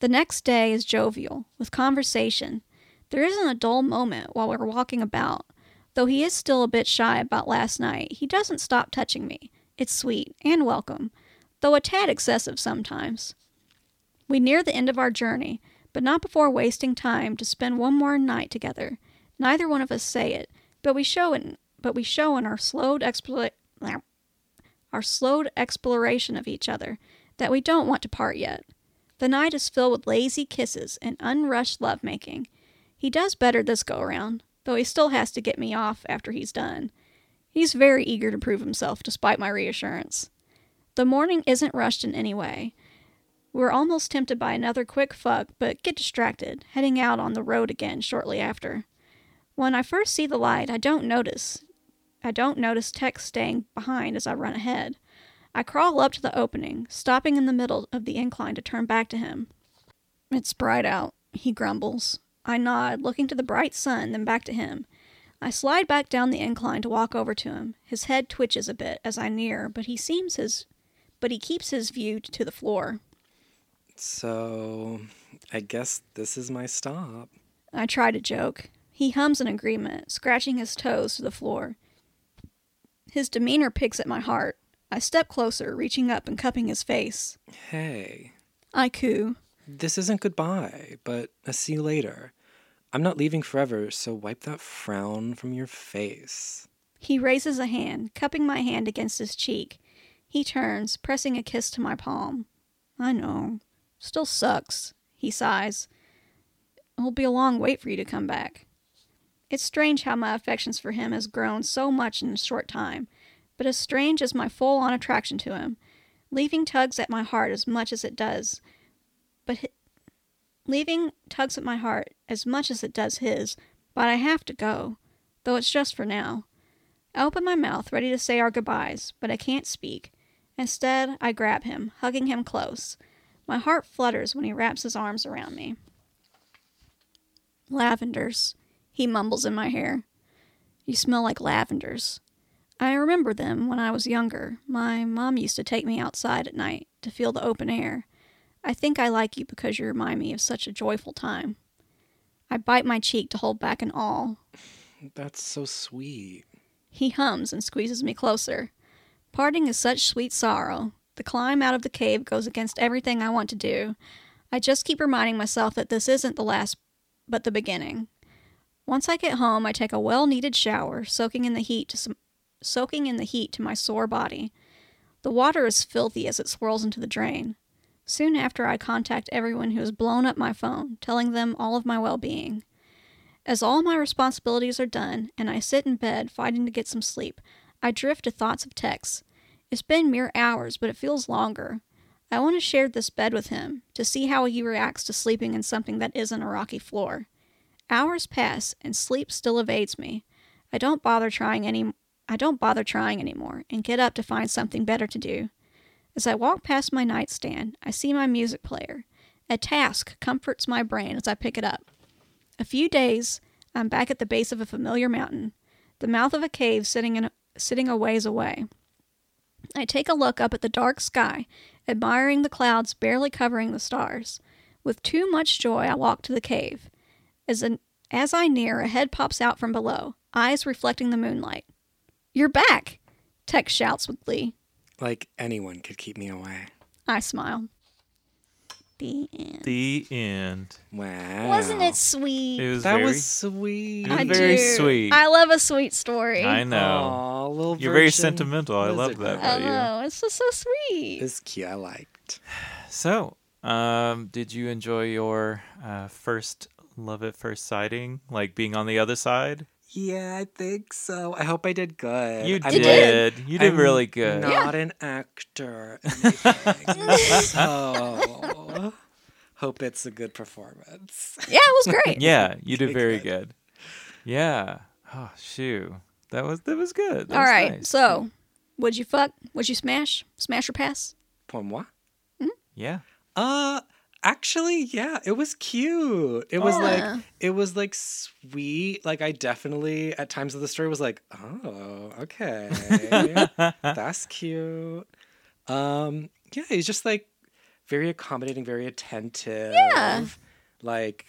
The next day is jovial, with conversation. There isn't a dull moment while we're walking about. Though he is still a bit shy about last night, he doesn't stop touching me. It's sweet and welcome, though a tad excessive sometimes. We near the end of our journey, but not before wasting time to spend one more night together. Neither one of us say it, but we show in but we show in our slowed explo- our slowed exploration of each other that we don't want to part yet. The night is filled with lazy kisses and unrushed lovemaking. He does better this go around, though he still has to get me off after he's done. He's very eager to prove himself despite my reassurance. The morning isn't rushed in any way. We're almost tempted by another quick fuck, but get distracted, heading out on the road again shortly after. When I first see the light, I don't notice. I don't notice Tex staying behind as I run ahead. I crawl up to the opening, stopping in the middle of the incline to turn back to him. It's bright out, he grumbles. I nod, looking to the bright sun, then back to him. I slide back down the incline to walk over to him. His head twitches a bit as I near, but he seems his but he keeps his view to the floor.
So, I guess this is my stop.
I try to joke. He hums in agreement, scratching his toes to the floor. His demeanor picks at my heart. I step closer, reaching up and cupping his face.
Hey,
I coo.
this isn't goodbye, but a see you later. I'm not leaving forever, so wipe that frown from your face.
He raises a hand, cupping my hand against his cheek. He turns, pressing a kiss to my palm. I know. Still sucks. He sighs. It'll be a long wait for you to come back. It's strange how my affections for him has grown so much in a short time, but as strange as my full on attraction to him. Leaving tugs at my heart as much as it does, but hi- leaving tugs at my heart as much as it does his, but I have to go, though it's just for now. I open my mouth, ready to say our goodbyes, but I can't speak. Instead, I grab him, hugging him close. My heart flutters when he wraps his arms around me. Lavenders, he mumbles in my hair. You smell like lavenders. I remember them when I was younger. My mom used to take me outside at night to feel the open air. I think I like you because you remind me of such a joyful time. I bite my cheek to hold back an awe.
That's so sweet.
He hums and squeezes me closer. Parting is such sweet sorrow. The climb out of the cave goes against everything I want to do. I just keep reminding myself that this isn't the last, but the beginning. Once I get home, I take a well-needed shower, soaking in the heat to some, soaking in the heat to my sore body. The water is filthy as it swirls into the drain. Soon after, I contact everyone who has blown up my phone, telling them all of my well-being. As all my responsibilities are done, and I sit in bed fighting to get some sleep, I drift to thoughts of Tex. It's been mere hours, but it feels longer. I want to share this bed with him, to see how he reacts to sleeping in something that isn't a rocky floor. Hours pass, and sleep still evades me. I don't bother trying any I don't bother trying anymore, and get up to find something better to do. As I walk past my nightstand, I see my music player. A task comforts my brain as I pick it up. A few days, I'm back at the base of a familiar mountain, the mouth of a cave sitting in a, sitting a ways away. I take a look up at the dark sky, admiring the clouds barely covering the stars. With too much joy, I walk to the cave. As, an, as I near, a head pops out from below, eyes reflecting the moonlight. You're back! Tex shouts with glee.
Like anyone could keep me away.
I smile. The end.
The end.
Wow.
Wasn't it sweet?
It was
That
very.
was sweet.
It was
I
very
do.
sweet.
I love a sweet story.
I know.
Aw, little
You're very sentimental. I love that
man.
I
about you.
know. It's just so sweet.
It's cute. I liked.
So, um, did you enjoy your uh, first love at first sighting, like being on the other side?
Yeah, I think so. I hope I did good.
You
I'm
did. You did
I'm
really good.
Not an actor. or anything, hope it's a good performance.
Yeah, it was great.
Yeah, you did very
good.
good. Yeah. Oh, shoo. That was that was good. That
All
was
right.
nice.
So, would you fuck? Would you smash? Smash or pass?
Pour moi?
yeah.
Uh, Actually, yeah, it was cute. It was
Yeah.
like it was like sweet. Like I definitely at times of the story was like, "Oh, okay. That's cute." Um yeah, he's just like very accommodating, very attentive.
Yeah.
Like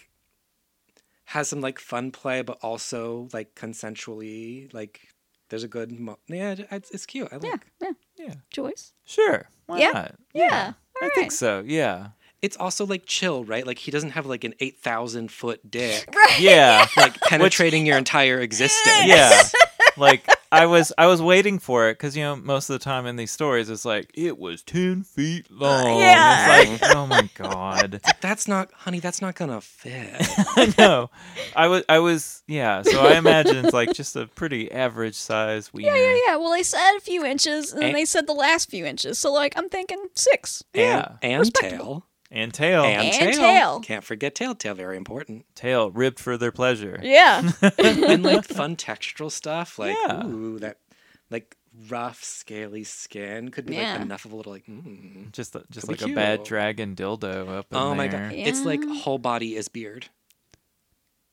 has some like fun play but also like consensually like there's a good mo- yeah, it's, it's cute. I like
Yeah, yeah.
Yeah.
Choice.
Sure. Why
Yeah.
not?
Yeah.
I
All
think so. Yeah.
it's also like chill, right? Like he doesn't have like an 8,000 foot dick
Right.
Yeah.
like penetrating your entire existence.
yeah. Like I was, I was waiting for it because you know most of the time in these stories it's like it was ten feet uh, long.
yeah.
It's like oh my god.
That's not, honey, that's not gonna fit.
I know. I was, I was, yeah. So I imagine it's like just a pretty average size wiener.
Yeah, yeah, yeah. Well, they said a few inches, and
And-
they said the last few inches. So, like, I'm thinking six.
Yeah.
And, and
Respectable.
tail.
And tail,
And,
And
tail.
tail.
Can't forget tail. Tail, very important.
tail ribbed for their pleasure.
Yeah.
and like fun textural stuff. Like,
Yeah.
ooh, that like rough, scaly skin could be
Yeah.
like enough of a little like, mm.
Just, a- just like
be
a bad dragon dildo up in
Oh my
there.
god. It's like whole body is beard.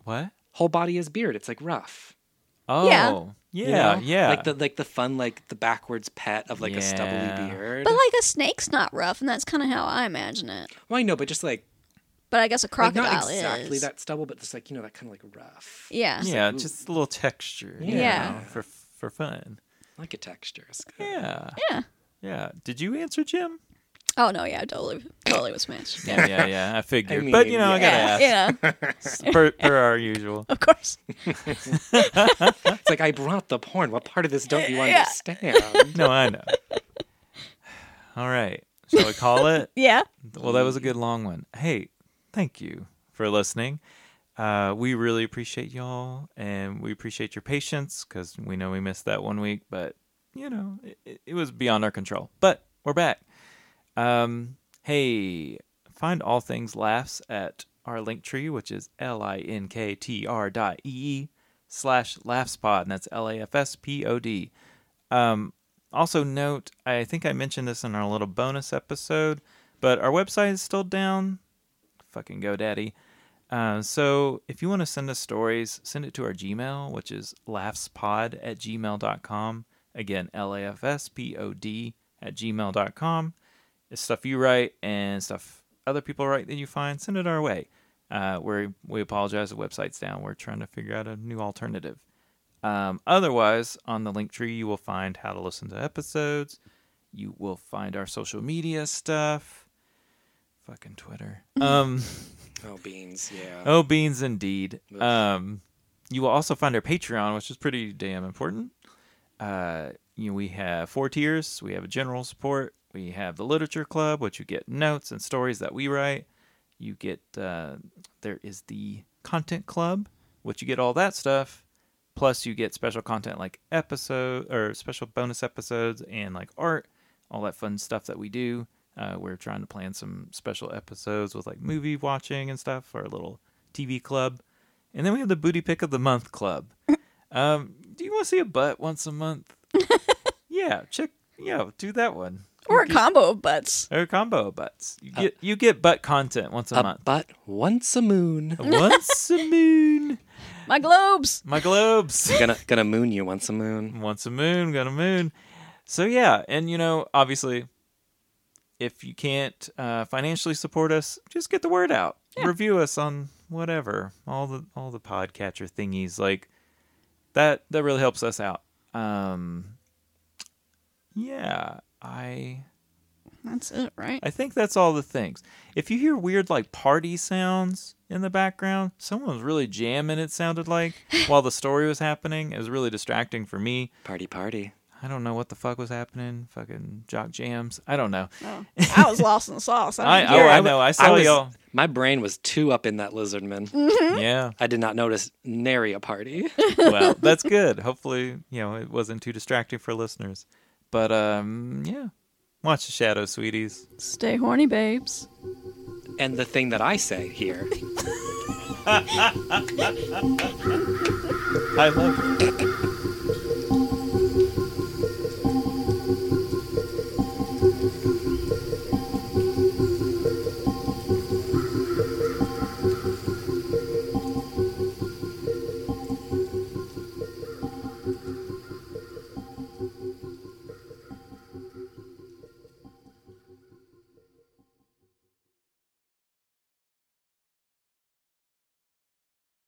What?
Whole body is beard. It's like rough.
Oh,
Yeah.
yeah,
you know?
yeah.
Like the like the fun like the backwards pet of like a
Yeah.
stubbly beard.
but, like, a snake's not rough, and that's kind of how I imagine it.
well, I know, but just like,
But I guess a
like
crocodile
not exactly
is.
that stubble, but just like you know that kind of like rough.
Yeah.
yeah,
ooh.
just a little texture. you
Yeah.
for for fun.
Like a texture. It's good.
Yeah,
Yeah.
yeah. Did you answer, Jem?
Oh, no, yeah, totally, totally was smashed. Yeah.
Yeah, yeah, yeah. I figured,
I
but you know, I gotta
Yeah,
ask
yeah,
per, per our usual.
of course.
It's like I brought the porn. What part of this don't you
Yeah.
understand?
No, I know. All right, shall we call it?
Yeah.
Well, that was a good long one. Hey, thank you for listening. Uh, we really appreciate y'all, and we appreciate your patience because we know we missed that one week, but you know it, it was beyond our control. But we're back. Um, hey, find all things LAFS at our link tree, which is l i n k t r dot e slash lafspod, and that's l a f s p o d. Um, also note, I think I mentioned this in our little bonus episode, but our website is still down. Fucking GoDaddy. Uh, so if you want to send us stories, send it to our Gmail, which is lafspod at gmail.com. Again, L A F S P O D at gmail.com. It's stuff you write and stuff other people write that you find, send it our way. Uh, we we apologize, the website's down. We're trying to figure out a new alternative. Um, otherwise, on the link tree, you will find how to listen to episodes. You will find our social media stuff. Fucking Twitter. Um,
Oh, beans. Yeah.
oh, beans indeed. Um, you will also find our Patreon, which is pretty damn important. Uh, you know, we have four tiers. We have a general support. We have the literature club, which you get notes and stories that we write. You get uh, there is the content club, which you get all that stuff. Plus, you get special content like episode or special bonus episodes and like art, all that fun stuff that we do. Uh, we're trying to plan some special episodes with like movie watching and stuff for our little TV club. And then we have the booty pick of the month club. um, do you want to see a butt once a month? yeah, check. Yeah, do that one.
Or a combo of butts.
Or a combo of butts. You get you get butt content once a,
a
month.
butt once a moon.
Once a moon.
My globes.
My globes.
gonna gonna moon you once a moon.
once a moon, gonna moon. So yeah, and you know, obviously, if you can't uh, financially support us, just get the word out. Review us on whatever all the all the podcatcher thingies like that. That really helps us out. Um, yeah, I
That's it, right?
I think that's all the things. If you hear weird like party sounds in the background, someone was really jamming. It sounded like while the story was happening. It was really distracting for me.
Party party.
I don't know what the fuck was happening. Fucking jock jams. I don't know.
Oh, I was lost in the sauce. I,
I, oh,
hear
I know. I saw
was,
y'all.
My brain was too up in that lizard man. Mm-hmm.
Yeah.
I did not notice nary a party.
Well, that's good. Hopefully, you know, it wasn't too distracting for listeners. But um, yeah. Watch the shadow, sweeties.
Stay horny, babes.
and the thing that I say here
I love it.